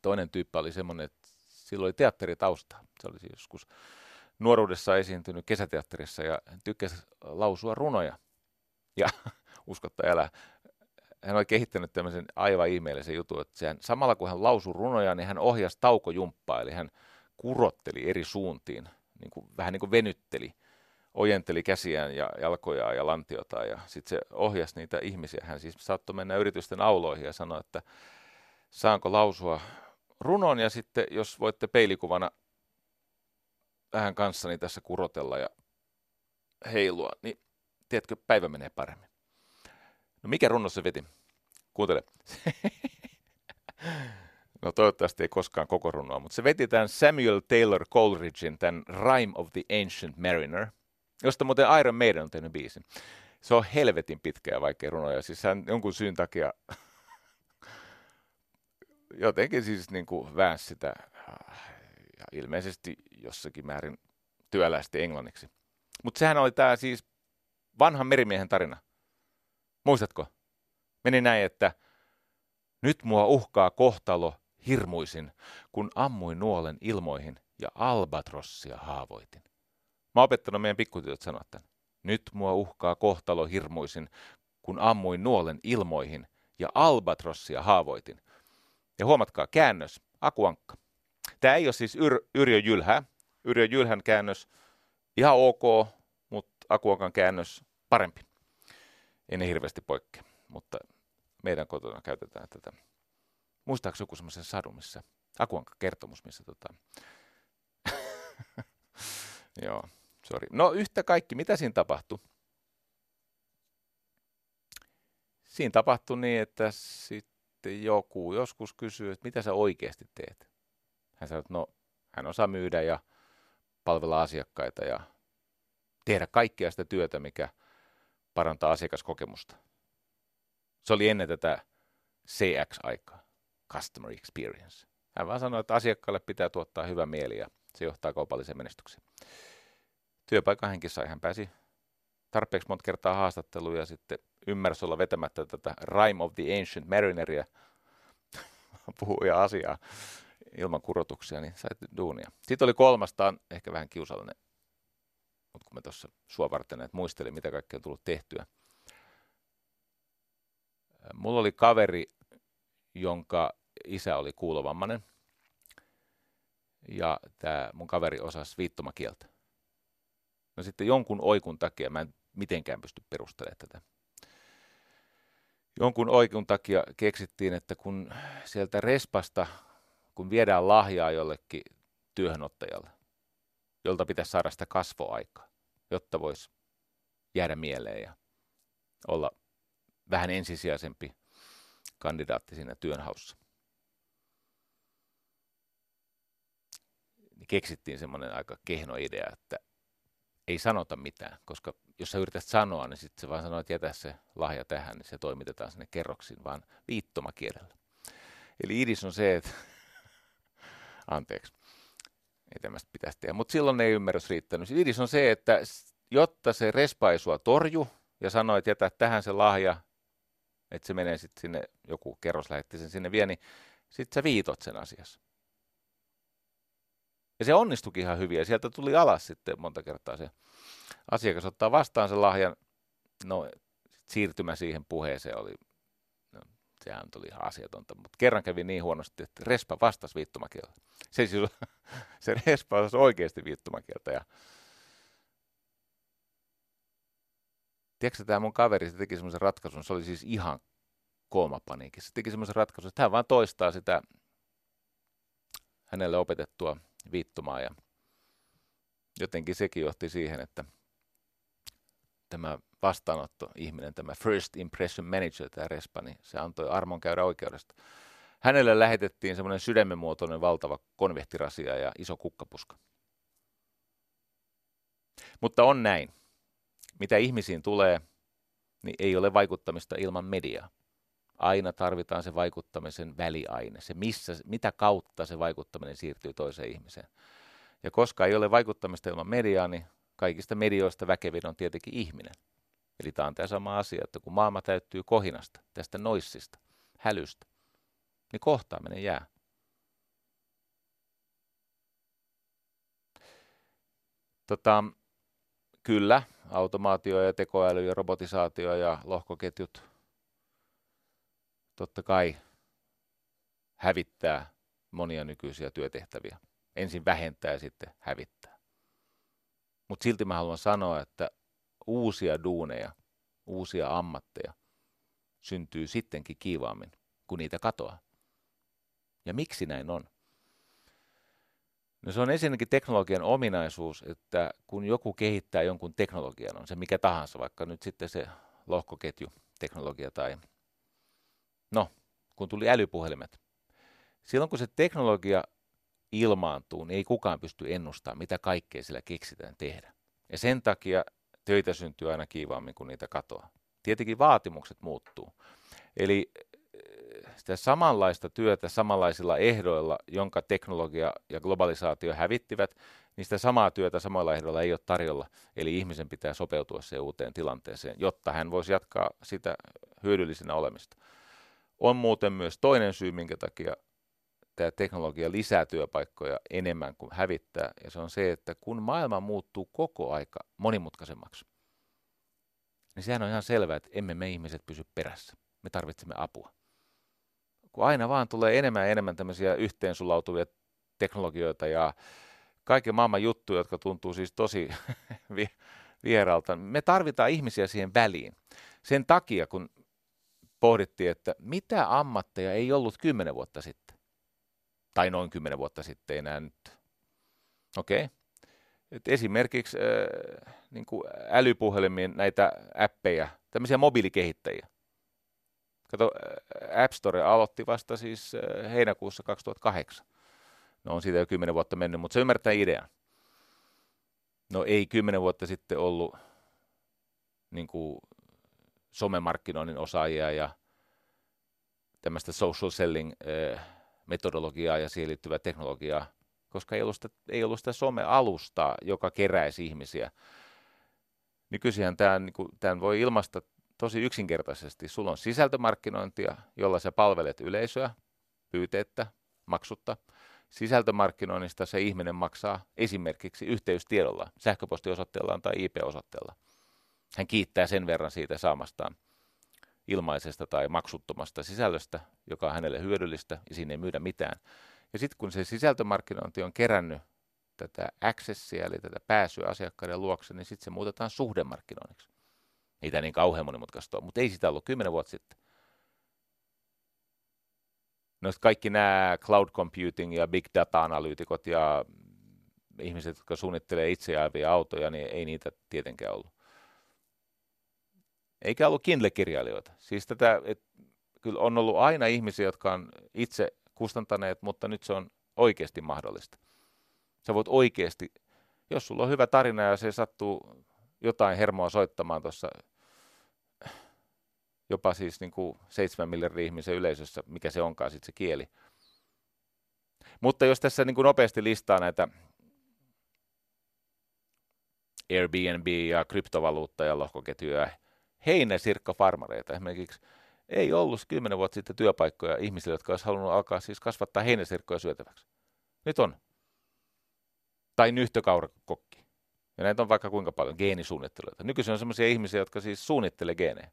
Toinen tyyppi oli semmoinen, että sillä oli teatteritausta. Se oli siis joskus nuoruudessa esiintynyt kesäteatterissa ja tykkäsi lausua runoja. Ja uskotta älä, hän oli kehittänyt tämmöisen aivan ihmeellisen jutun, että sehän, samalla kun hän lausui runoja, niin hän ohjasi taukojumppaa, eli hän kurotteli eri suuntiin, niin kuin, vähän niin kuin venytteli, ojenteli käsiään ja jalkojaan ja lantiota ja sitten se ohjasi niitä ihmisiä. Hän siis saattoi mennä yritysten auloihin ja sanoa, että saanko lausua runon ja sitten jos voitte peilikuvana vähän kanssani tässä kurotella ja heilua, niin tiedätkö, päivä menee paremmin. No mikä runo se veti? Kuuntele. no toivottavasti ei koskaan koko runoa, mutta se veti tämän Samuel Taylor Coleridgein, tämän Rhyme of the Ancient Mariner, josta muuten Iron Maiden on tehnyt biisin. Se on helvetin pitkä ja vaikea runo, ja siis hän jonkun syyn takia jotenkin siis niin kuin väänsi sitä ja ilmeisesti jossakin määrin työläisesti englanniksi. Mutta sehän oli tämä siis vanhan merimiehen tarina. Muistatko? Meni näin, että nyt mua uhkaa kohtalo hirmuisin, kun ammuin nuolen ilmoihin ja albatrossia haavoitin. Mä opettanut meidän pikkutytöt sanoa tämän. Nyt mua uhkaa kohtalo hirmuisin, kun ammuin nuolen ilmoihin ja albatrossia haavoitin. Ja huomatkaa, käännös, akuankka. Tämä ei ole siis Yr- Yrjö Jylhä. Yrjö Jylhän käännös ihan ok, akuankan käännös parempi. Ei ne hirveästi poikkea, mutta meidän kotona käytetään tätä. Muistaako joku semmoisen sadun, missä akuanka kertomus, missä tota... Joo, sorry. No yhtä kaikki, mitä siinä tapahtui? Siinä tapahtui niin, että sitten joku joskus kysyy, että mitä sä oikeasti teet? Hän sanoi, että no, hän osaa myydä ja palvella asiakkaita ja tehdä kaikkea sitä työtä, mikä parantaa asiakaskokemusta. Se oli ennen tätä CX-aikaa, Customer Experience. Hän vaan sanoi, että asiakkaalle pitää tuottaa hyvä mieli ja se johtaa kaupalliseen menestykseen. Työpaikan henki sai, hän pääsi tarpeeksi monta kertaa haastatteluun ja sitten ymmärsi olla vetämättä tätä Rime of the Ancient Marineria, puhuja asiaa ilman kurotuksia, niin sait duunia. Sitten oli kolmastaan, ehkä vähän kiusallinen, kun mä tuossa sua varten että muistelin, mitä kaikkea on tullut tehtyä. Mulla oli kaveri, jonka isä oli kuulovammainen, ja tämä mun kaveri osasi viittomakieltä. No sitten jonkun oikun takia, mä en mitenkään pysty perustelemaan tätä. Jonkun oikun takia keksittiin, että kun sieltä respasta kun viedään lahjaa jollekin työhönottajalle, jolta pitäisi saada sitä kasvoaikaa, jotta voisi jäädä mieleen ja olla vähän ensisijaisempi kandidaatti siinä työnhaussa. Niin keksittiin semmoinen aika kehno idea, että ei sanota mitään, koska jos sä yrität sanoa, niin sitten se vaan sanoo, että jätä se lahja tähän, niin se toimitetaan sinne kerroksiin vaan viittomakielellä. Eli idis on se, että anteeksi, ei tämmöistä pitäisi tehdä, mutta silloin ei ymmärrys riittänyt. Idis on se, että jotta se respaisua torju ja sanoi, että jätä tähän se lahja, että se menee sitten sinne, joku kerros lähetti sen sinne vie, niin sitten sä viitot sen asiassa. Ja se onnistukin ihan hyvin ja sieltä tuli alas sitten monta kertaa se asiakas ottaa vastaan sen lahjan. No, siirtymä siihen puheeseen oli, sehän tuli ihan asiatonta, mutta kerran kävi niin huonosti, että Respa vastasi viittomakieltä. Se, siis, se Respa osasi oikeasti viittomakieltä ja Tiedätkö, tämä mun kaveri se teki semmoisen ratkaisun, se oli siis ihan koomapaniikissa. Se teki semmoisen ratkaisun, että hän vaan toistaa sitä hänelle opetettua viittomaa ja jotenkin sekin johti siihen, että tämä vastaanotto ihminen, tämä first impression manager, tämä Respa, niin se antoi armon käydä oikeudesta. Hänelle lähetettiin semmoinen sydämenmuotoinen valtava konvehtirasia ja iso kukkapuska. Mutta on näin. Mitä ihmisiin tulee, niin ei ole vaikuttamista ilman mediaa. Aina tarvitaan se vaikuttamisen väliaine, se missä, mitä kautta se vaikuttaminen siirtyy toiseen ihmiseen. Ja koska ei ole vaikuttamista ilman mediaa, niin kaikista medioista väkevin on tietenkin ihminen. Eli tämä on tämä sama asia, että kun maailma täyttyy kohinasta, tästä noissista, hälystä, niin kohtaaminen jää. Tota, kyllä, automaatio ja tekoäly ja robotisaatio ja lohkoketjut totta kai hävittää monia nykyisiä työtehtäviä. Ensin vähentää ja sitten hävittää. Mutta silti mä haluan sanoa, että uusia duuneja, uusia ammatteja syntyy sittenkin kiivaammin, kun niitä katoaa. Ja miksi näin on? No se on ensinnäkin teknologian ominaisuus, että kun joku kehittää jonkun teknologian, on se mikä tahansa, vaikka nyt sitten se lohkoketjuteknologia tai no, kun tuli älypuhelimet. Silloin kun se teknologia ilmaantuu, niin ei kukaan pysty ennustamaan, mitä kaikkea sillä keksitään tehdä. Ja sen takia töitä syntyy aina kiivaammin, kun niitä katoaa. Tietenkin vaatimukset muuttuu. Eli sitä samanlaista työtä samanlaisilla ehdoilla, jonka teknologia ja globalisaatio hävittivät, niin sitä samaa työtä samoilla ehdoilla ei ole tarjolla. Eli ihmisen pitää sopeutua siihen uuteen tilanteeseen, jotta hän voisi jatkaa sitä hyödyllisenä olemista. On muuten myös toinen syy, minkä takia tämä teknologia lisää työpaikkoja enemmän kuin hävittää, ja se on se, että kun maailma muuttuu koko aika monimutkaisemmaksi, niin sehän on ihan selvää, että emme me ihmiset pysy perässä. Me tarvitsemme apua kun aina vaan tulee enemmän ja enemmän tämmöisiä yhteensulautuvia teknologioita ja kaiken maailman juttuja, jotka tuntuu siis tosi vieraalta. Me tarvitaan ihmisiä siihen väliin. Sen takia, kun pohdittiin, että mitä ammatteja ei ollut kymmenen vuotta sitten, tai noin kymmenen vuotta sitten enää nyt. Okei. Okay. Esimerkiksi äh, niin kuin älypuhelimien näitä appeja, tämmöisiä mobiilikehittäjiä. Kato, App Store aloitti vasta siis heinäkuussa 2008. No on siitä jo kymmenen vuotta mennyt, mutta se ymmärtää idean. No ei kymmenen vuotta sitten ollut niin kuin somemarkkinoinnin osaajia ja tämmöistä social selling metodologiaa ja siihen liittyvää teknologiaa, koska ei ollut sitä, ei ollut sitä some-alustaa, joka keräisi ihmisiä. Nykyisinhän tämän, niin kuin, tämän voi ilmaista tosi yksinkertaisesti. Sulla on sisältömarkkinointia, jolla sä palvelet yleisöä pyyteettä, maksutta. Sisältömarkkinoinnista se ihminen maksaa esimerkiksi yhteystiedolla, sähköpostiosoitteellaan tai IP-osoitteella. Hän kiittää sen verran siitä saamastaan ilmaisesta tai maksuttomasta sisällöstä, joka on hänelle hyödyllistä ja siinä ei myydä mitään. Ja sitten kun se sisältömarkkinointi on kerännyt tätä accessia, eli tätä pääsyä asiakkaiden luokse, niin sitten se muutetaan suhdemarkkinoinniksi. Ei tämä niin kauhean monimutkaista ole, mutta ei sitä ollut kymmenen vuotta sitten. No kaikki nämä cloud computing ja big data-analyytikot ja ihmiset, jotka suunnittelee itse autoja, niin ei niitä tietenkään ollut. Eikä ollut Kindle-kirjailijoita. Siis tätä, et, kyllä on ollut aina ihmisiä, jotka on itse kustantaneet, mutta nyt se on oikeasti mahdollista. Sä voit oikeasti, jos sulla on hyvä tarina ja se sattuu jotain hermoa soittamaan tuossa jopa siis niin kuin 7 miljardin ihmisen yleisössä, mikä se onkaan sitten se kieli. Mutta jos tässä niin kuin nopeasti listaa näitä Airbnb ja kryptovaluutta ja lohkoketjuja, heinäsirkkafarmareita esimerkiksi, ei ollut kymmenen vuotta sitten työpaikkoja ihmisille, jotka olisi halunnut alkaa siis kasvattaa heinäsirkkoja syötäväksi. Nyt on. Tai nyhtökaurakokki. Ja näitä on vaikka kuinka paljon, geenisuunnittelijoita. Nykyisin on sellaisia ihmisiä, jotka siis suunnittelee geenejä.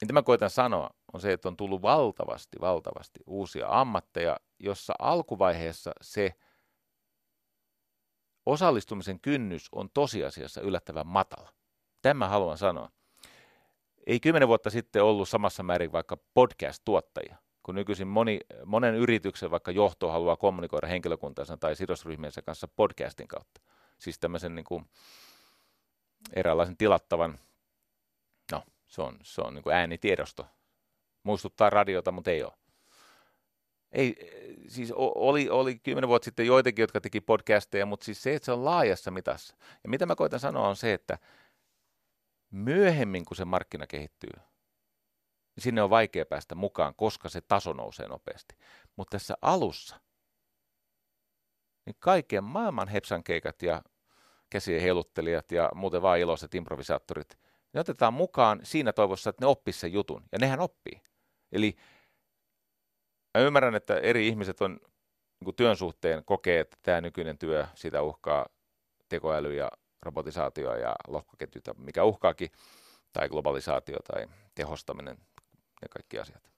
Mitä mä koitan sanoa, on se, että on tullut valtavasti, valtavasti uusia ammatteja, jossa alkuvaiheessa se osallistumisen kynnys on tosiasiassa yllättävän matala. Tämä haluan sanoa. Ei kymmenen vuotta sitten ollut samassa määrin vaikka podcast-tuottajia, kun nykyisin moni, monen yrityksen vaikka johto haluaa kommunikoida henkilökuntansa tai sidosryhmiensä kanssa podcastin kautta. Siis tämmöisen niin kuin eräänlaisen tilattavan, no se on, se on niin kuin äänitiedosto. Muistuttaa radiota, mutta ei ole. Ei, siis oli, oli kymmenen vuotta sitten joitakin, jotka teki podcasteja, mutta siis se, että se on laajassa mitassa. Ja mitä mä koitan sanoa on se, että myöhemmin kun se markkina kehittyy, niin sinne on vaikea päästä mukaan, koska se taso nousee nopeasti. Mutta tässä alussa, niin kaiken maailman hepsankeikat ja käsien heiluttelijat ja muuten vaan iloiset improvisaattorit, ne otetaan mukaan siinä toivossa, että ne oppisivat sen jutun. Ja nehän oppii. Eli mä ymmärrän, että eri ihmiset on niin työn suhteen kokee, että tämä nykyinen työ, sitä uhkaa tekoäly ja robotisaatio ja lohkoketjut, mikä uhkaakin, tai globalisaatio tai tehostaminen, ne kaikki asiat.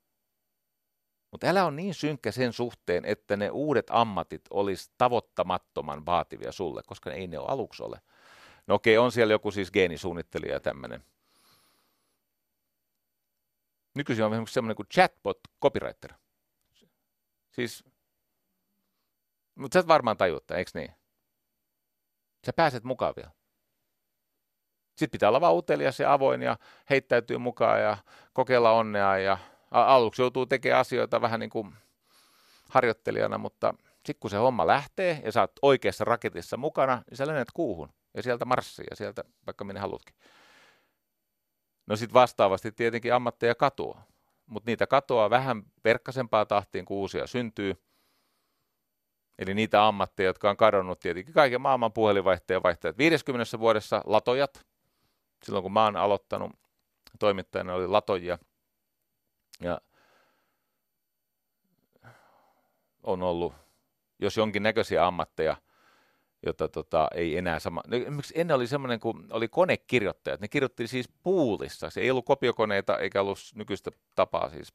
Mutta älä on niin synkkä sen suhteen, että ne uudet ammatit olisi tavoittamattoman vaativia sulle, koska ei ne ole aluksi ole. No okei, on siellä joku siis geenisuunnittelija ja tämmöinen. Nykyisin on esimerkiksi semmoinen kuin chatbot copywriter. Siis, mutta sä et varmaan tajuutta, eikö niin? Sä pääset mukaan vielä. Sitten pitää olla vaan utelias ja avoin ja heittäytyy mukaan ja kokeilla onnea ja aluksi joutuu tekemään asioita vähän niin kuin harjoittelijana, mutta sitten kun se homma lähtee ja sä oot oikeassa raketissa mukana, niin sä lennät kuuhun ja sieltä marssii ja sieltä vaikka minne haluatkin. No sitten vastaavasti tietenkin ammatteja katoaa, mutta niitä katoaa vähän verkkaisempaa tahtiin, kun uusia syntyy. Eli niitä ammatteja, jotka on kadonnut tietenkin kaiken maailman puhelinvaihteen vaihtajat. 50 vuodessa latojat, silloin kun mä oon aloittanut toimittajana, oli latojia. Ja on ollut, jos jonkin näköisiä ammatteja, jota tota, ei enää sama. No, esimerkiksi ennen oli semmoinen, kun oli konekirjoittajat. Ne kirjoitti siis puulissa. Se ei ollut kopiokoneita eikä ollut nykyistä tapaa siis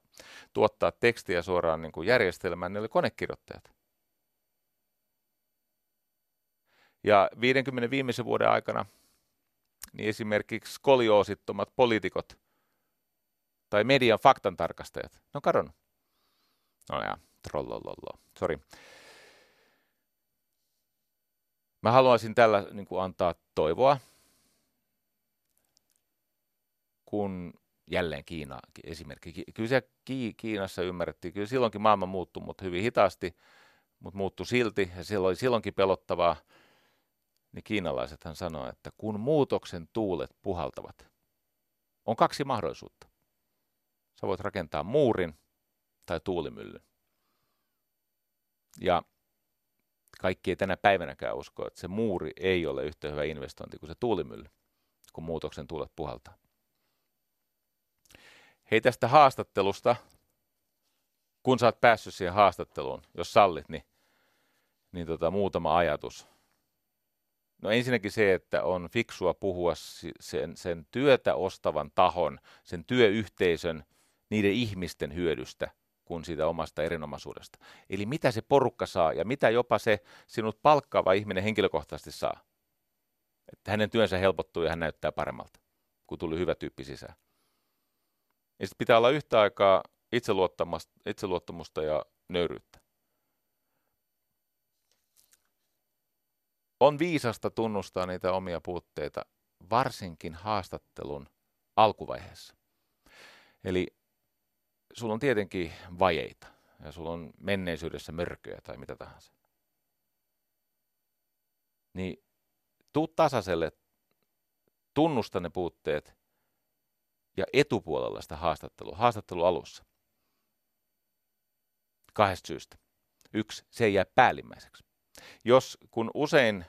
tuottaa tekstiä suoraan niin kuin järjestelmään. Ne oli konekirjoittajat. Ja 50 viimeisen vuoden aikana niin esimerkiksi skolioosittomat poliitikot tai median faktantarkastajat, ne on kadonnut. No ja, trollolollo, sori. Mä haluaisin tällä niin kuin antaa toivoa, kun jälleen Kiina esimerkki. Kyllä se Kiinassa ymmärrettiin, kyllä silloinkin maailma muuttui, mutta hyvin hitaasti, mutta muuttui silti ja silloin oli silloinkin pelottavaa niin kiinalaisethan sanoo, että kun muutoksen tuulet puhaltavat, on kaksi mahdollisuutta. Sä voit rakentaa muurin tai tuulimyllyn. Ja kaikki ei tänä päivänäkään usko, että se muuri ei ole yhtä hyvä investointi kuin se tuulimylly, kun muutoksen tuulet puhaltaa. Hei tästä haastattelusta, kun sä oot päässyt siihen haastatteluun, jos sallit, niin, niin tota, muutama ajatus – No ensinnäkin se, että on fiksua puhua sen, sen työtä ostavan tahon, sen työyhteisön, niiden ihmisten hyödystä kuin siitä omasta erinomaisuudesta. Eli mitä se porukka saa ja mitä jopa se sinut palkkaava ihminen henkilökohtaisesti saa. Että hänen työnsä helpottuu ja hän näyttää paremmalta, kun tuli hyvä tyyppi sisään. Ja sitten pitää olla yhtä aikaa itseluottamusta ja nöyryyttä. On viisasta tunnustaa niitä omia puutteita, varsinkin haastattelun alkuvaiheessa. Eli sulla on tietenkin vajeita ja sulla on menneisyydessä mörköjä tai mitä tahansa. Niin tuu tasaiselle, tunnusta ne puutteet ja etupuolella sitä haastattelua, haastattelu alussa. Kahdesta syystä. Yksi, se ei jää päällimmäiseksi. Jos kun usein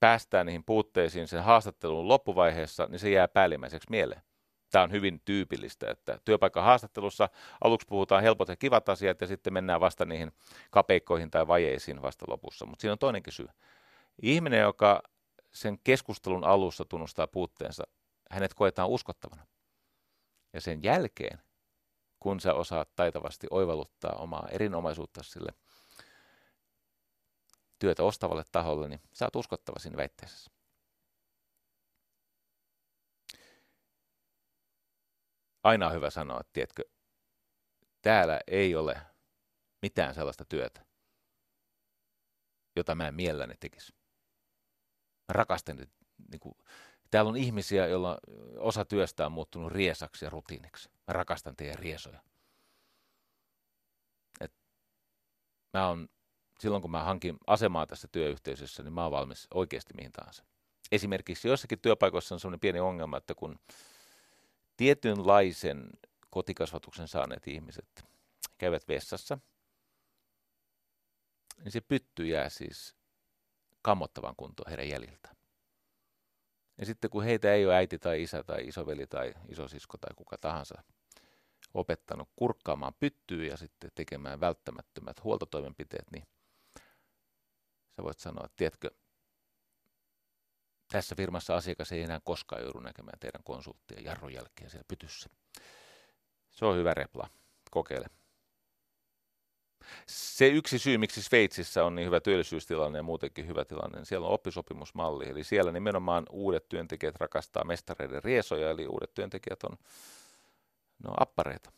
päästään niihin puutteisiin sen haastattelun loppuvaiheessa, niin se jää päällimmäiseksi mieleen. Tämä on hyvin tyypillistä, että työpaikan haastattelussa aluksi puhutaan helpot ja kivat asiat ja sitten mennään vasta niihin kapeikkoihin tai vajeisiin vasta lopussa. Mutta siinä on toinenkin syy. Ihminen, joka sen keskustelun alussa tunnustaa puutteensa, hänet koetaan uskottavana. Ja sen jälkeen, kun sä osaat taitavasti oivalluttaa omaa erinomaisuutta sille työtä ostavalle taholle, niin sä oot uskottava siinä väitteessä. Aina on hyvä sanoa, että tiedätkö, täällä ei ole mitään sellaista työtä, jota mä en mielelläni tekisi. Mä rakastan, niin kuin, täällä on ihmisiä, joilla osa työstä on muuttunut riesaksi ja rutiiniksi. Mä rakastan teidän riesoja. Et mä on, silloin kun mä hankin asemaa tässä työyhteisössä, niin mä oon valmis oikeasti mihin tahansa. Esimerkiksi joissakin työpaikoissa on sellainen pieni ongelma, että kun tietynlaisen kotikasvatuksen saaneet ihmiset käyvät vessassa, niin se pytty jää siis kammottavan kuntoon heidän jäljiltä. Ja sitten kun heitä ei ole äiti tai isä tai isoveli tai isosisko tai kuka tahansa opettanut kurkkaamaan pyttyä ja sitten tekemään välttämättömät huoltotoimenpiteet, niin sä voit sanoa, että tiedätkö, tässä firmassa asiakas ei enää koskaan joudu näkemään teidän konsulttia jarrun jälkeen siellä pytyssä. Se on hyvä repla. Kokeile. Se yksi syy, miksi Sveitsissä on niin hyvä työllisyystilanne ja muutenkin hyvä tilanne, niin siellä on oppisopimusmalli. Eli siellä nimenomaan uudet työntekijät rakastaa mestareiden riesoja, eli uudet työntekijät on no, appareita.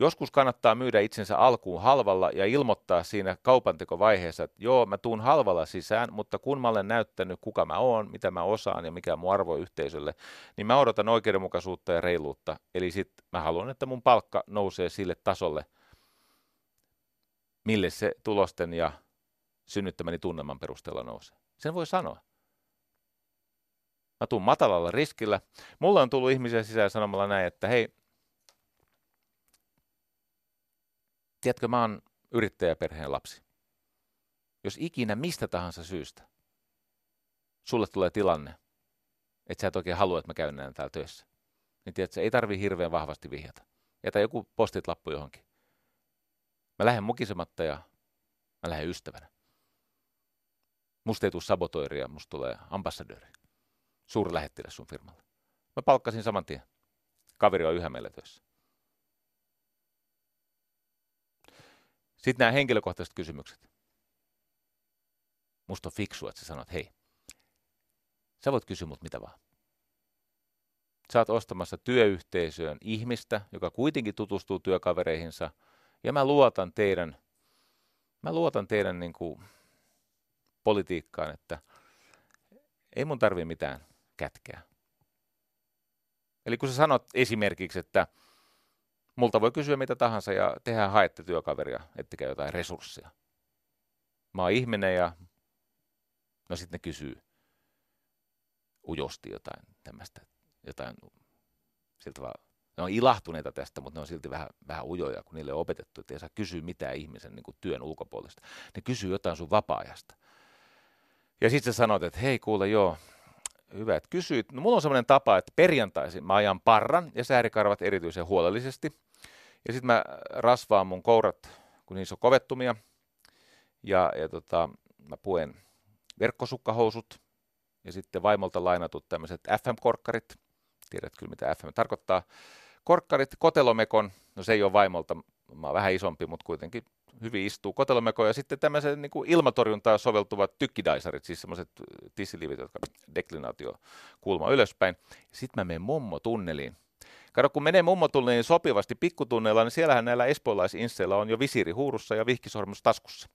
Joskus kannattaa myydä itsensä alkuun halvalla ja ilmoittaa siinä kaupantekovaiheessa, että joo, mä tuun halvalla sisään, mutta kun mä olen näyttänyt, kuka mä oon, mitä mä osaan ja mikä mun arvo yhteisölle, niin mä odotan oikeudenmukaisuutta ja reiluutta. Eli sitten mä haluan, että mun palkka nousee sille tasolle, mille se tulosten ja synnyttämäni tunnelman perusteella nousee. Sen voi sanoa. Mä tuun matalalla riskillä. Mulla on tullut ihmisiä sisään sanomalla näin, että hei, Tiedätkö, mä oon yrittäjäperheen lapsi. Jos ikinä mistä tahansa syystä sulle tulee tilanne, että sä et oikein halua, että mä käyn näin täällä töissä, niin tiedätkö, ei tarvi hirveän vahvasti vihjata. Jätä joku postit lappu johonkin. Mä lähden mukisematta ja mä lähden ystävänä. Musta ei tule sabotoiria, musta tulee ambassadööri. Suuri lähettiläs sun firmalle. Mä palkkasin saman tien. Kaveri on yhä meillä töissä. Sitten nämä henkilökohtaiset kysymykset. Musta on fiksua, että sä sanot, hei, sä voit kysyä mut mitä vaan. Sä oot ostamassa työyhteisöön ihmistä, joka kuitenkin tutustuu työkavereihinsa, ja mä luotan teidän, mä luotan teidän niin kuin, politiikkaan, että ei mun tarvii mitään kätkeä. Eli kun sä sanot esimerkiksi, että Multa voi kysyä mitä tahansa ja tehdään haette työkaveria, ettekä jotain resursseja. Mä oon ihminen ja no sitten ne kysyy ujosti jotain tämmöistä, jotain siltä vaan, ne on ilahtuneita tästä, mutta ne on silti vähän, vähän ujoja, kun niille on opetettu, että ei saa kysyä mitään ihmisen niin työn ulkopuolesta. Ne kysyy jotain sun vapaa-ajasta. Ja sitten sä sanot, että hei kuule joo, hyvä, että kysyit. No, mulla on semmoinen tapa, että perjantaisin mä ajan parran ja säärikarvat erityisen huolellisesti. Ja sitten mä rasvaan mun kourat, kun niissä on kovettumia. Ja, ja tota, mä puen verkkosukkahousut ja sitten vaimolta lainatut tämmöiset FM-korkkarit. Tiedät kyllä, mitä FM tarkoittaa. Korkkarit, kotelomekon, no se ei ole vaimolta, mä oon vähän isompi, mutta kuitenkin hyvin istuu kotelomeko ja sitten tämmöiset niin kuin ilmatorjuntaan soveltuvat tykkidaisarit, siis semmoiset tissilivit, jotka deklinaatio kulma ylöspäin. Sitten mä menen mummo tunneliin Kato, kun menee mummotulle niin sopivasti pikkutunneilla, niin siellähän näillä espoolaisinsseillä on jo visiiri huurussa ja vihkisormus taskussa.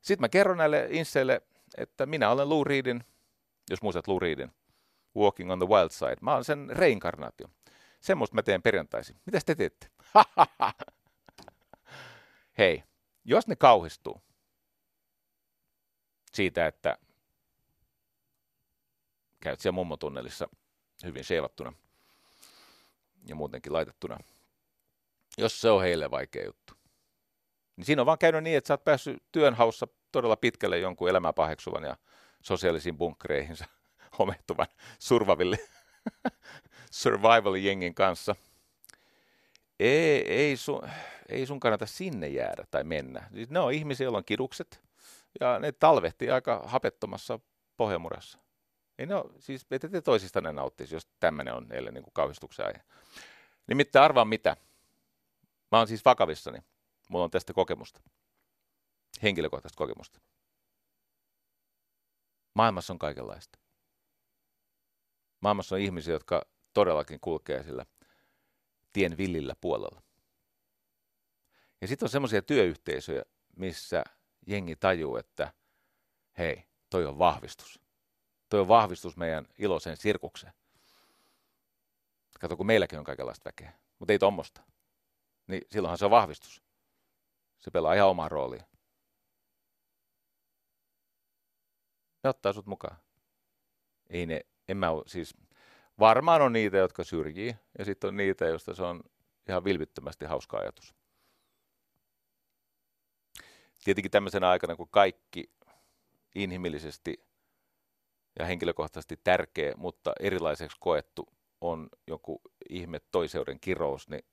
Sitten mä kerron näille insseille, että minä olen Lou Reedin, jos muistat Lou Reedin, Walking on the Wild Side. Mä olen sen reinkarnaatio. Semmoista mä teen perjantaisin. Mitä te teette? Hei, jos ne kauhistuu siitä, että käyt siellä mummotunnelissa – hyvin seivattuna ja muutenkin laitettuna, jos se on heille vaikea juttu. Niin siinä on vaan käynyt niin, että sä oot päässyt työnhaussa todella pitkälle jonkun elämää paheksuvan ja sosiaalisiin bunkkereihinsa homehtuvan survaville survival-jengin kanssa. Ei, ei, sun, ei sun kannata sinne jäädä tai mennä. Siis ne on ihmisiä, joilla on kidukset ja ne talvehtii aika hapettomassa pohjamurassa. Ei ne ole, siis ette te toisista ne nauttisi, jos tämmöinen on heille niin kauhistuksen aihe. Nimittäin arvaa mitä. Mä oon siis vakavissani. Mulla on tästä kokemusta. Henkilökohtaista kokemusta. Maailmassa on kaikenlaista. Maailmassa on ihmisiä, jotka todellakin kulkee sillä tien villillä puolella. Ja sitten on semmoisia työyhteisöjä, missä jengi tajuu, että hei, toi on vahvistus. Toi on vahvistus meidän iloiseen sirkukseen. Kato, kun meilläkin on kaikenlaista väkeä, mutta ei tuommoista. Niin silloinhan se on vahvistus. Se pelaa ihan omaa roolia. Ne ottaa sut mukaan. Ei ne, en mä siis varmaan on niitä, jotka syrjii, ja sitten on niitä, joista se on ihan vilpittömästi hauska ajatus. Tietenkin tämmöisenä aikana, kun kaikki inhimillisesti ja henkilökohtaisesti tärkeä, mutta erilaiseksi koettu on joku ihme toiseuden kirous, niin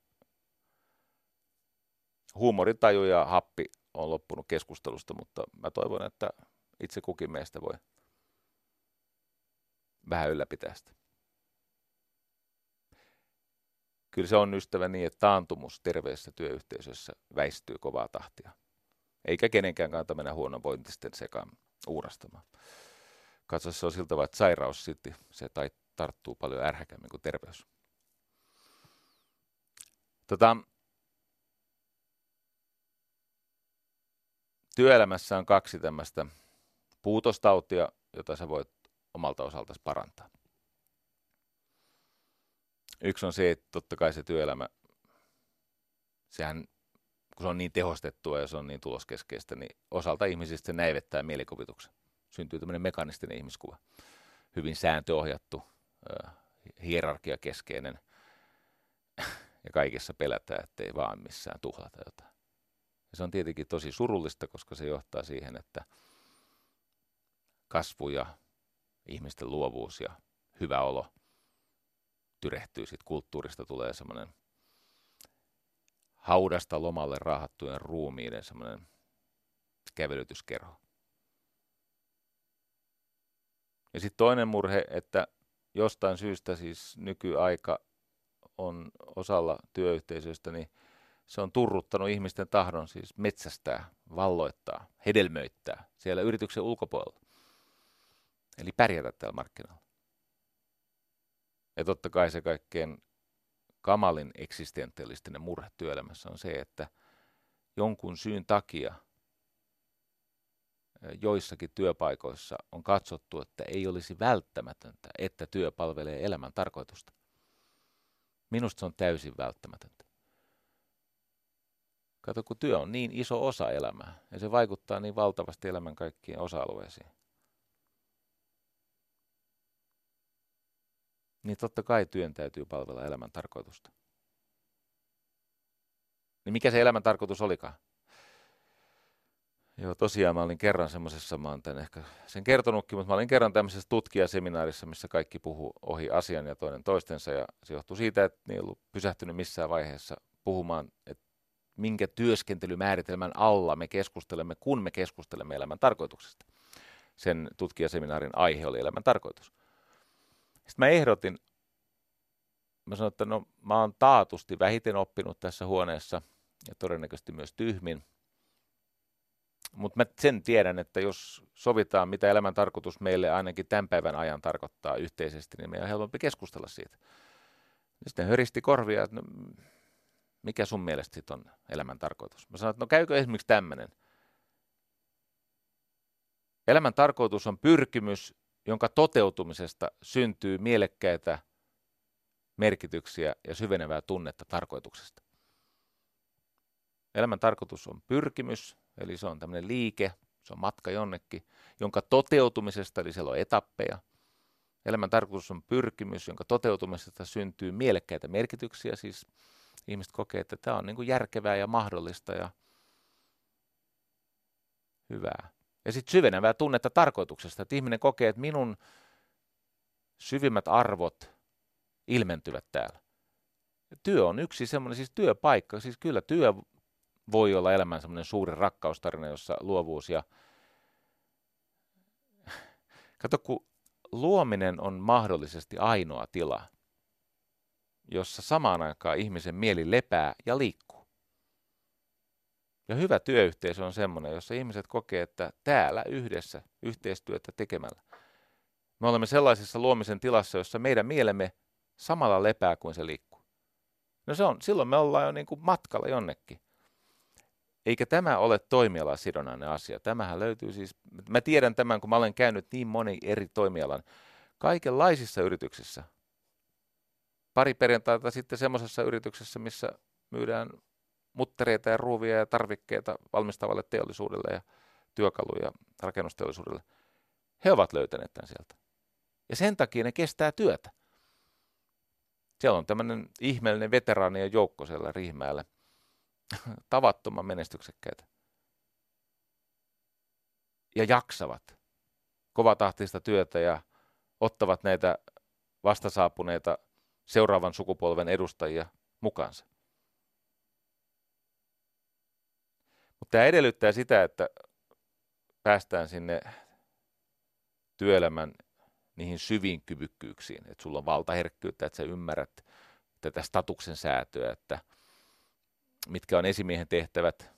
huumorintaju ja happi on loppunut keskustelusta, mutta mä toivon, että itse kukin meistä voi vähän ylläpitää sitä. Kyllä se on ystävä niin, että taantumus terveessä työyhteisössä väistyy kovaa tahtia. Eikä kenenkään kannata mennä vointisten sekaan uurastamaan. Katso, se on siltä vaan, että sairaus sitten, se tai tarttuu paljon ärhäkämmin kuin terveys. Tota, työelämässä on kaksi tämmöistä puutostautia, jota sä voit omalta osaltasi parantaa. Yksi on se, että totta kai se työelämä, sehän, kun se on niin tehostettua ja se on niin tuloskeskeistä, niin osalta ihmisistä se näivettää mielikuvituksen. Syntyy tämmöinen mekanistinen ihmiskuva. Hyvin sääntöohjattu, hierarkiakeskeinen ja kaikessa pelätään, ettei vaan missään tuhlata jotain. Ja se on tietenkin tosi surullista, koska se johtaa siihen, että kasvu ja ihmisten luovuus ja hyvä olo tyrehtyy. Sitten kulttuurista tulee semmoinen haudasta lomalle raahattujen ruumiiden semmoinen kävelytyskerho. Ja sitten toinen murhe, että jostain syystä siis nykyaika on osalla työyhteisöistä, niin se on turruttanut ihmisten tahdon siis metsästää, valloittaa, hedelmöittää siellä yrityksen ulkopuolella. Eli pärjätä täällä markkinoilla. Ja totta kai se kaikkein kamalin eksistentialistinen murhe työelämässä on se, että jonkun syyn takia joissakin työpaikoissa on katsottu, että ei olisi välttämätöntä, että työ palvelee elämän tarkoitusta. Minusta se on täysin välttämätöntä. Kato, kun työ on niin iso osa elämää ja se vaikuttaa niin valtavasti elämän kaikkiin osa-alueisiin. Niin totta kai työn täytyy palvella elämän tarkoitusta. Niin mikä se elämän tarkoitus olikaan? Joo, tosiaan mä olin kerran semmoisessa, mä oon tämän ehkä sen kertonutkin, mutta mä olin kerran tämmöisessä tutkijaseminaarissa, missä kaikki puhu ohi asian ja toinen toistensa, ja se johtuu siitä, että ne ei ollut pysähtynyt missään vaiheessa puhumaan, että minkä työskentelymääritelmän alla me keskustelemme, kun me keskustelemme elämän tarkoituksesta. Sen tutkijaseminaarin aihe oli elämän tarkoitus. Sitten mä ehdotin, mä sanoin, että no mä oon taatusti vähiten oppinut tässä huoneessa ja todennäköisesti myös tyhmin. Mutta mä sen tiedän, että jos sovitaan, mitä elämän tarkoitus meille ainakin tämän päivän ajan tarkoittaa yhteisesti, niin meidän on helpompi keskustella siitä. Sitten höristi korvia, että no, mikä sun mielestä sit on elämän tarkoitus? Mä sanoin, että no käykö esimerkiksi tämmöinen. Elämän tarkoitus on pyrkimys, jonka toteutumisesta syntyy mielekkäitä merkityksiä ja syvenevää tunnetta tarkoituksesta. Elämän tarkoitus on pyrkimys, eli se on tämmöinen liike, se on matka jonnekin, jonka toteutumisesta, eli siellä on etappeja, Elämän tarkoitus on pyrkimys, jonka toteutumisesta syntyy mielekkäitä merkityksiä. Siis ihmiset kokee, että tämä on niin kuin järkevää ja mahdollista ja hyvää. Ja sitten syvenevää tunnetta tarkoituksesta, että ihminen kokee, että minun syvimmät arvot ilmentyvät täällä. Työ on yksi semmoinen, siis työpaikka, siis kyllä työ voi olla elämän semmoinen suuri rakkaustarina, jossa luovuus ja Kato, kun luominen on mahdollisesti ainoa tila, jossa samaan aikaan ihmisen mieli lepää ja liikkuu. Ja hyvä työyhteisö on semmoinen, jossa ihmiset kokee, että täällä yhdessä yhteistyötä tekemällä me olemme sellaisessa luomisen tilassa, jossa meidän mielemme samalla lepää kuin se liikkuu. No se on, silloin me ollaan jo niin kuin matkalla jonnekin. Eikä tämä ole toimialasidonnainen asia. Tämähän löytyy siis, mä tiedän tämän, kun mä olen käynyt niin moni eri toimialan, kaikenlaisissa yrityksissä. Pari perjantaita sitten semmoisessa yrityksessä, missä myydään muttereita ja ruuvia ja tarvikkeita valmistavalle teollisuudelle ja työkaluja rakennusteollisuudelle. He ovat löytäneet tämän sieltä. Ja sen takia ne kestää työtä. Siellä on tämmöinen ihmeellinen veteraanien joukko siellä Riihimäellä – tavattoman menestyksekkäitä. Ja jaksavat kovatahtista työtä ja ottavat näitä vastasaapuneita seuraavan sukupolven edustajia mukaansa. Mutta tämä edellyttää sitä, että päästään sinne työelämän niihin syviin kyvykkyyksiin, että sulla on valtaherkkyyttä, että sä ymmärrät tätä statuksen säätöä, että – mitkä on esimiehen tehtävät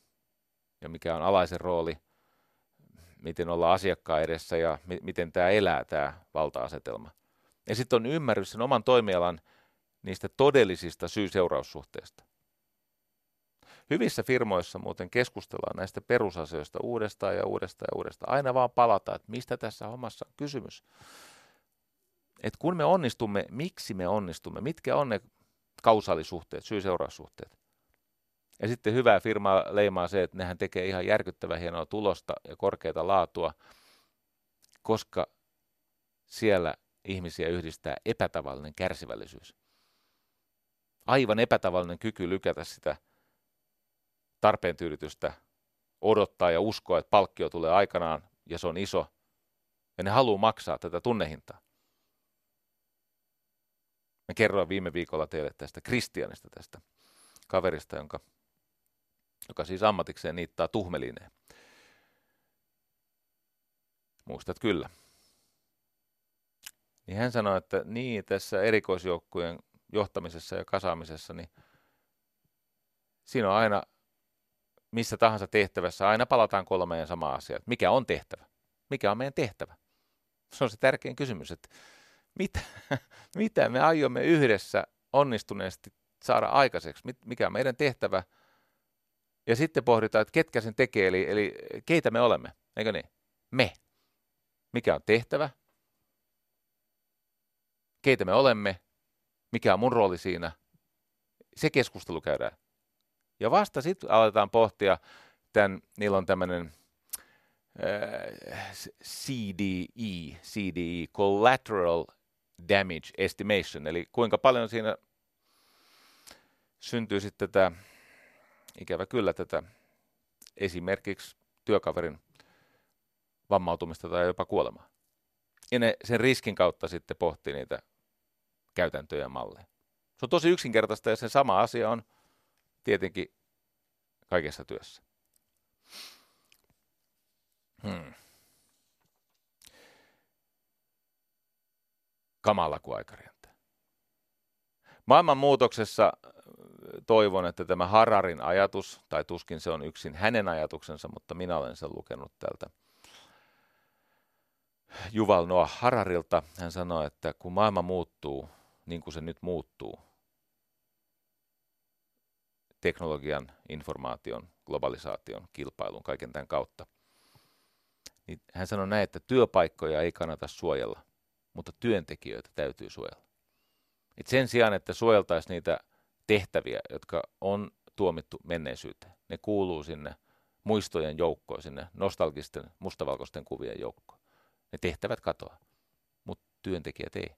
ja mikä on alaisen rooli, miten olla asiakkaan edessä ja mi- miten tämä elää, tämä valta-asetelma. Ja sitten on ymmärrys sen oman toimialan niistä todellisista syy-seuraussuhteista. Hyvissä firmoissa muuten keskustellaan näistä perusasioista uudestaan ja uudestaan ja uudestaan. Aina vaan palataan, että mistä tässä hommassa on kysymys. Et kun me onnistumme, miksi me onnistumme, mitkä on ne kausaalisuhteet, syy-seuraussuhteet. Ja sitten hyvää firmaa leimaa se, että nehän tekee ihan järkyttävän hienoa tulosta ja korkeata laatua, koska siellä ihmisiä yhdistää epätavallinen kärsivällisyys. Aivan epätavallinen kyky lykätä sitä tarpeen tyydytystä, odottaa ja uskoa, että palkkio tulee aikanaan ja se on iso. Ja ne haluaa maksaa tätä tunnehintaa. Mä kerroin viime viikolla teille tästä Kristianista, tästä kaverista, jonka joka siis ammatikseen niittaa tuhmelineen. Muistat kyllä. Niin hän sanoi, että niin tässä erikoisjoukkueen johtamisessa ja kasaamisessa, niin siinä on aina missä tahansa tehtävässä, aina palataan kolmeen samaan asiaan. Mikä on tehtävä? Mikä on meidän tehtävä? Se on se tärkein kysymys, että mitä, mitä me aiomme yhdessä onnistuneesti saada aikaiseksi? Mikä on meidän tehtävä – ja sitten pohditaan, että ketkä sen tekee, eli, eli keitä me olemme, eikö niin? Me. Mikä on tehtävä? Keitä me olemme? Mikä on mun rooli siinä? Se keskustelu käydään. Ja vasta sitten aletaan pohtia, tämän, niillä on tämmöinen äh, CDE, CDE, Collateral Damage Estimation, eli kuinka paljon siinä syntyy sitten tätä ikävä kyllä tätä esimerkiksi työkaverin vammautumista tai jopa kuolemaa. Ja ne sen riskin kautta sitten pohtii niitä käytäntöjä ja malleja. Se on tosi yksinkertaista ja sen sama asia on tietenkin kaikessa työssä. Hmm. Kamala kuin aika rientää. Maailman muutoksessa toivon, että tämä Hararin ajatus, tai tuskin se on yksin hänen ajatuksensa, mutta minä olen sen lukenut tältä Juval Noah Hararilta. Hän sanoi, että kun maailma muuttuu niin kuin se nyt muuttuu, teknologian, informaation, globalisaation, kilpailun, kaiken tämän kautta, niin hän sanoi näin, että työpaikkoja ei kannata suojella, mutta työntekijöitä täytyy suojella. Et sen sijaan, että suojeltaisiin niitä tehtäviä, jotka on tuomittu menneisyyteen. Ne kuuluu sinne muistojen joukkoon, sinne nostalgisten mustavalkoisten kuvien joukkoon. Ne tehtävät katoaa. Mutta työntekijät ei.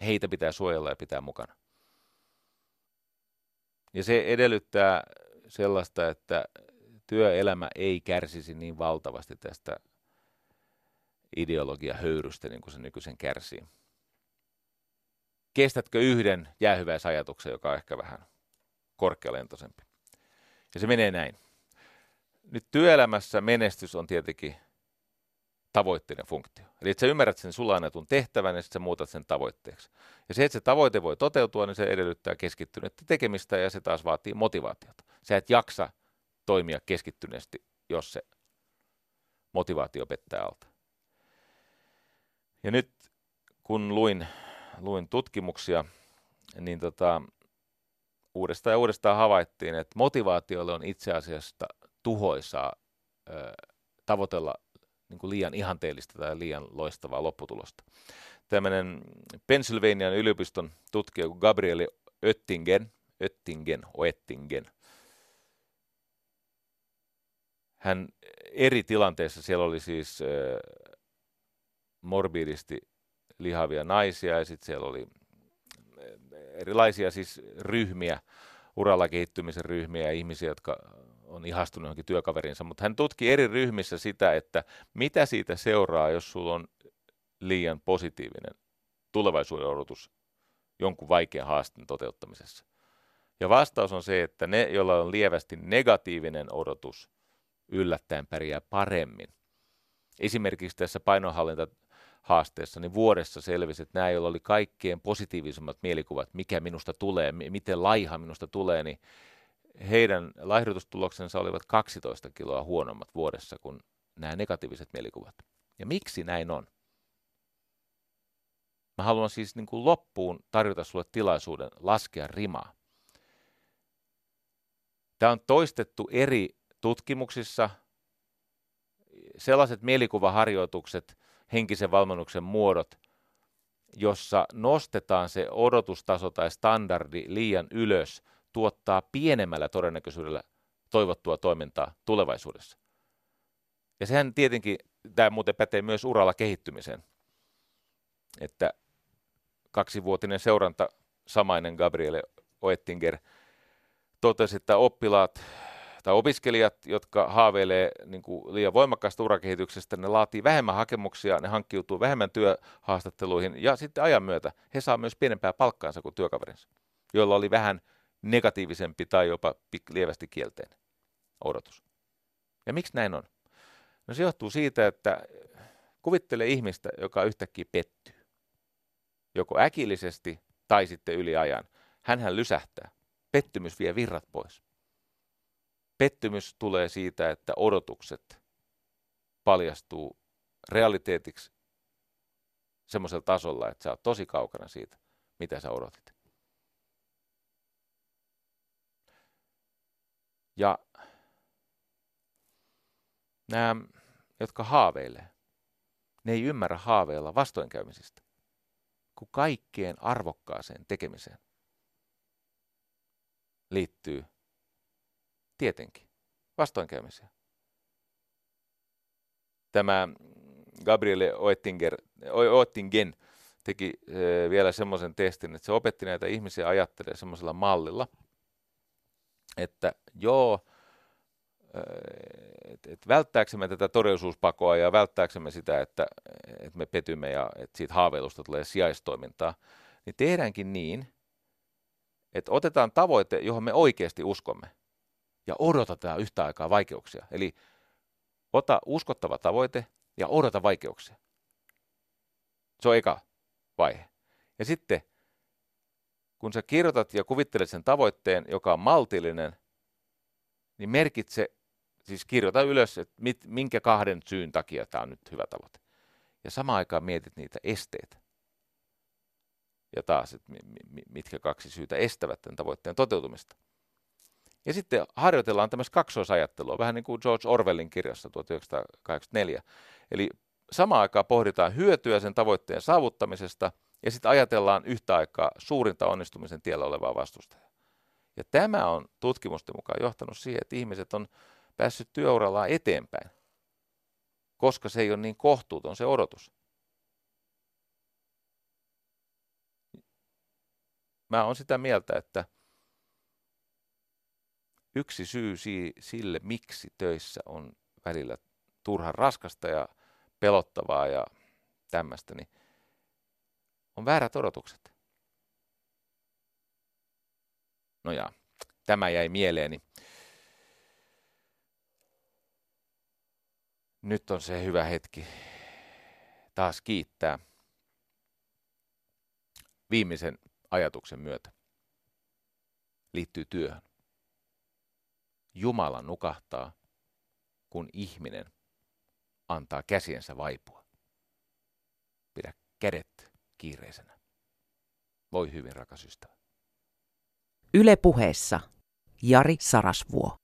Heitä pitää suojella ja pitää mukana. Ja se edellyttää sellaista, että työelämä ei kärsisi niin valtavasti tästä ideologia-höyrystä, niin kuin se nykyisen kärsii. Kestätkö yhden jäähyväisajatuksen, joka on ehkä vähän korkealentoisempi? Ja se menee näin. Nyt työelämässä menestys on tietenkin tavoitteiden funktio. Eli että sä ymmärrät sen sulla annetun tehtävän ja sitten sä muutat sen tavoitteeksi. Ja se, että se tavoite voi toteutua, niin se edellyttää keskittynyttä tekemistä ja se taas vaatii motivaatiota. Sä et jaksa toimia keskittyneesti, jos se motivaatio pettää alta. Ja nyt kun luin, luin tutkimuksia, niin tota, uudestaan ja uudestaan havaittiin, että motivaatiolle on itse asiassa tuhoisaa ö, tavoitella niin kuin liian ihanteellista tai liian loistavaa lopputulosta. Tämmöinen Pennsylvanian yliopiston tutkija Gabrieli Oettingen, Oettingen, Oettingen, hän eri tilanteissa, siellä oli siis äh, morbidisti lihavia naisia ja sitten siellä oli erilaisia siis ryhmiä, uralla kehittymisen ryhmiä ja ihmisiä, jotka on ihastunut johonkin työkaverinsa, mutta hän tutki eri ryhmissä sitä, että mitä siitä seuraa, jos sulla on liian positiivinen tulevaisuuden odotus jonkun vaikean haasteen toteuttamisessa. Ja vastaus on se, että ne, joilla on lievästi negatiivinen odotus, yllättäen pärjää paremmin. Esimerkiksi tässä painonhallintahaasteessa, niin vuodessa selvisi, että nämä, joilla oli kaikkein positiivisimmat mielikuvat, mikä minusta tulee, miten laiha minusta tulee, niin heidän laihdutustuloksensa olivat 12 kiloa huonommat vuodessa kuin nämä negatiiviset mielikuvat. Ja miksi näin on? Mä haluan siis niin kuin loppuun tarjota sulle tilaisuuden laskea rimaa. Tämä on toistettu eri tutkimuksissa. Sellaiset mielikuvaharjoitukset, henkisen valmennuksen muodot, jossa nostetaan se odotustaso tai standardi liian ylös – tuottaa pienemmällä todennäköisyydellä toivottua toimintaa tulevaisuudessa. Ja sehän tietenkin, tämä muuten pätee myös uralla kehittymiseen, että kaksivuotinen seuranta samainen Gabriele Oettinger totesi, että oppilaat tai opiskelijat, jotka haaveilee niin kuin liian voimakkaasta urakehityksestä, ne laatii vähemmän hakemuksia, ne hankkiutuu vähemmän työhaastatteluihin ja sitten ajan myötä he saa myös pienempää palkkaansa kuin työkaverinsa, joilla oli vähän negatiivisempi tai jopa lievästi kielteinen odotus. Ja miksi näin on? No se johtuu siitä, että kuvittele ihmistä, joka yhtäkkiä pettyy. Joko äkillisesti tai sitten yli ajan. Hänhän lysähtää. Pettymys vie virrat pois. Pettymys tulee siitä, että odotukset paljastuu realiteetiksi semmoisella tasolla, että sä oot tosi kaukana siitä, mitä sä odotit. Ja nämä, jotka haaveilee, ne ei ymmärrä haaveilla vastoinkäymisistä, kun kaikkeen arvokkaaseen tekemiseen liittyy tietenkin vastoinkäymisiä. Tämä Gabriele Oettinger, Oettingen teki vielä semmoisen testin, että se opetti näitä ihmisiä ajattelemaan semmoisella mallilla – että joo, että et välttääksemme tätä todellisuuspakoa ja välttääksemme sitä, että et me petymme ja että siitä haaveilusta tulee sijaistoimintaa, niin tehdäänkin niin, että otetaan tavoite, johon me oikeasti uskomme, ja odotetaan yhtä aikaa vaikeuksia. Eli ota uskottava tavoite ja odota vaikeuksia. Se on eka vaihe. Ja sitten kun sä kirjoitat ja kuvittelet sen tavoitteen, joka on maltillinen, niin merkitse, siis kirjoita ylös, että mit, minkä kahden syyn takia tämä on nyt hyvä tavoite. Ja samaan aikaan mietit niitä esteitä. Ja taas, että mitkä kaksi syytä estävät tämän tavoitteen toteutumista. Ja sitten harjoitellaan tämmöistä kaksoisajattelua, vähän niin kuin George Orwellin kirjassa 1984. Eli samaan aikaan pohditaan hyötyä sen tavoitteen saavuttamisesta – ja sitten ajatellaan yhtä aikaa suurinta onnistumisen tiellä olevaa vastustajaa. Ja tämä on tutkimusten mukaan johtanut siihen, että ihmiset on päässyt työurallaan eteenpäin, koska se ei ole niin kohtuuton se odotus. mä oon sitä mieltä, että yksi syy sille, miksi töissä on välillä turhan raskasta ja pelottavaa ja tämmöistä, niin on väärät odotukset. No ja, tämä jäi mieleeni. Nyt on se hyvä hetki taas kiittää viimeisen ajatuksen myötä. Liittyy työhön. Jumala nukahtaa, kun ihminen antaa käsiensä vaipua. Pidä kädet kiireisenä. Voi hyvin, rakas ystävä. Yle puheessa Jari Sarasvuo.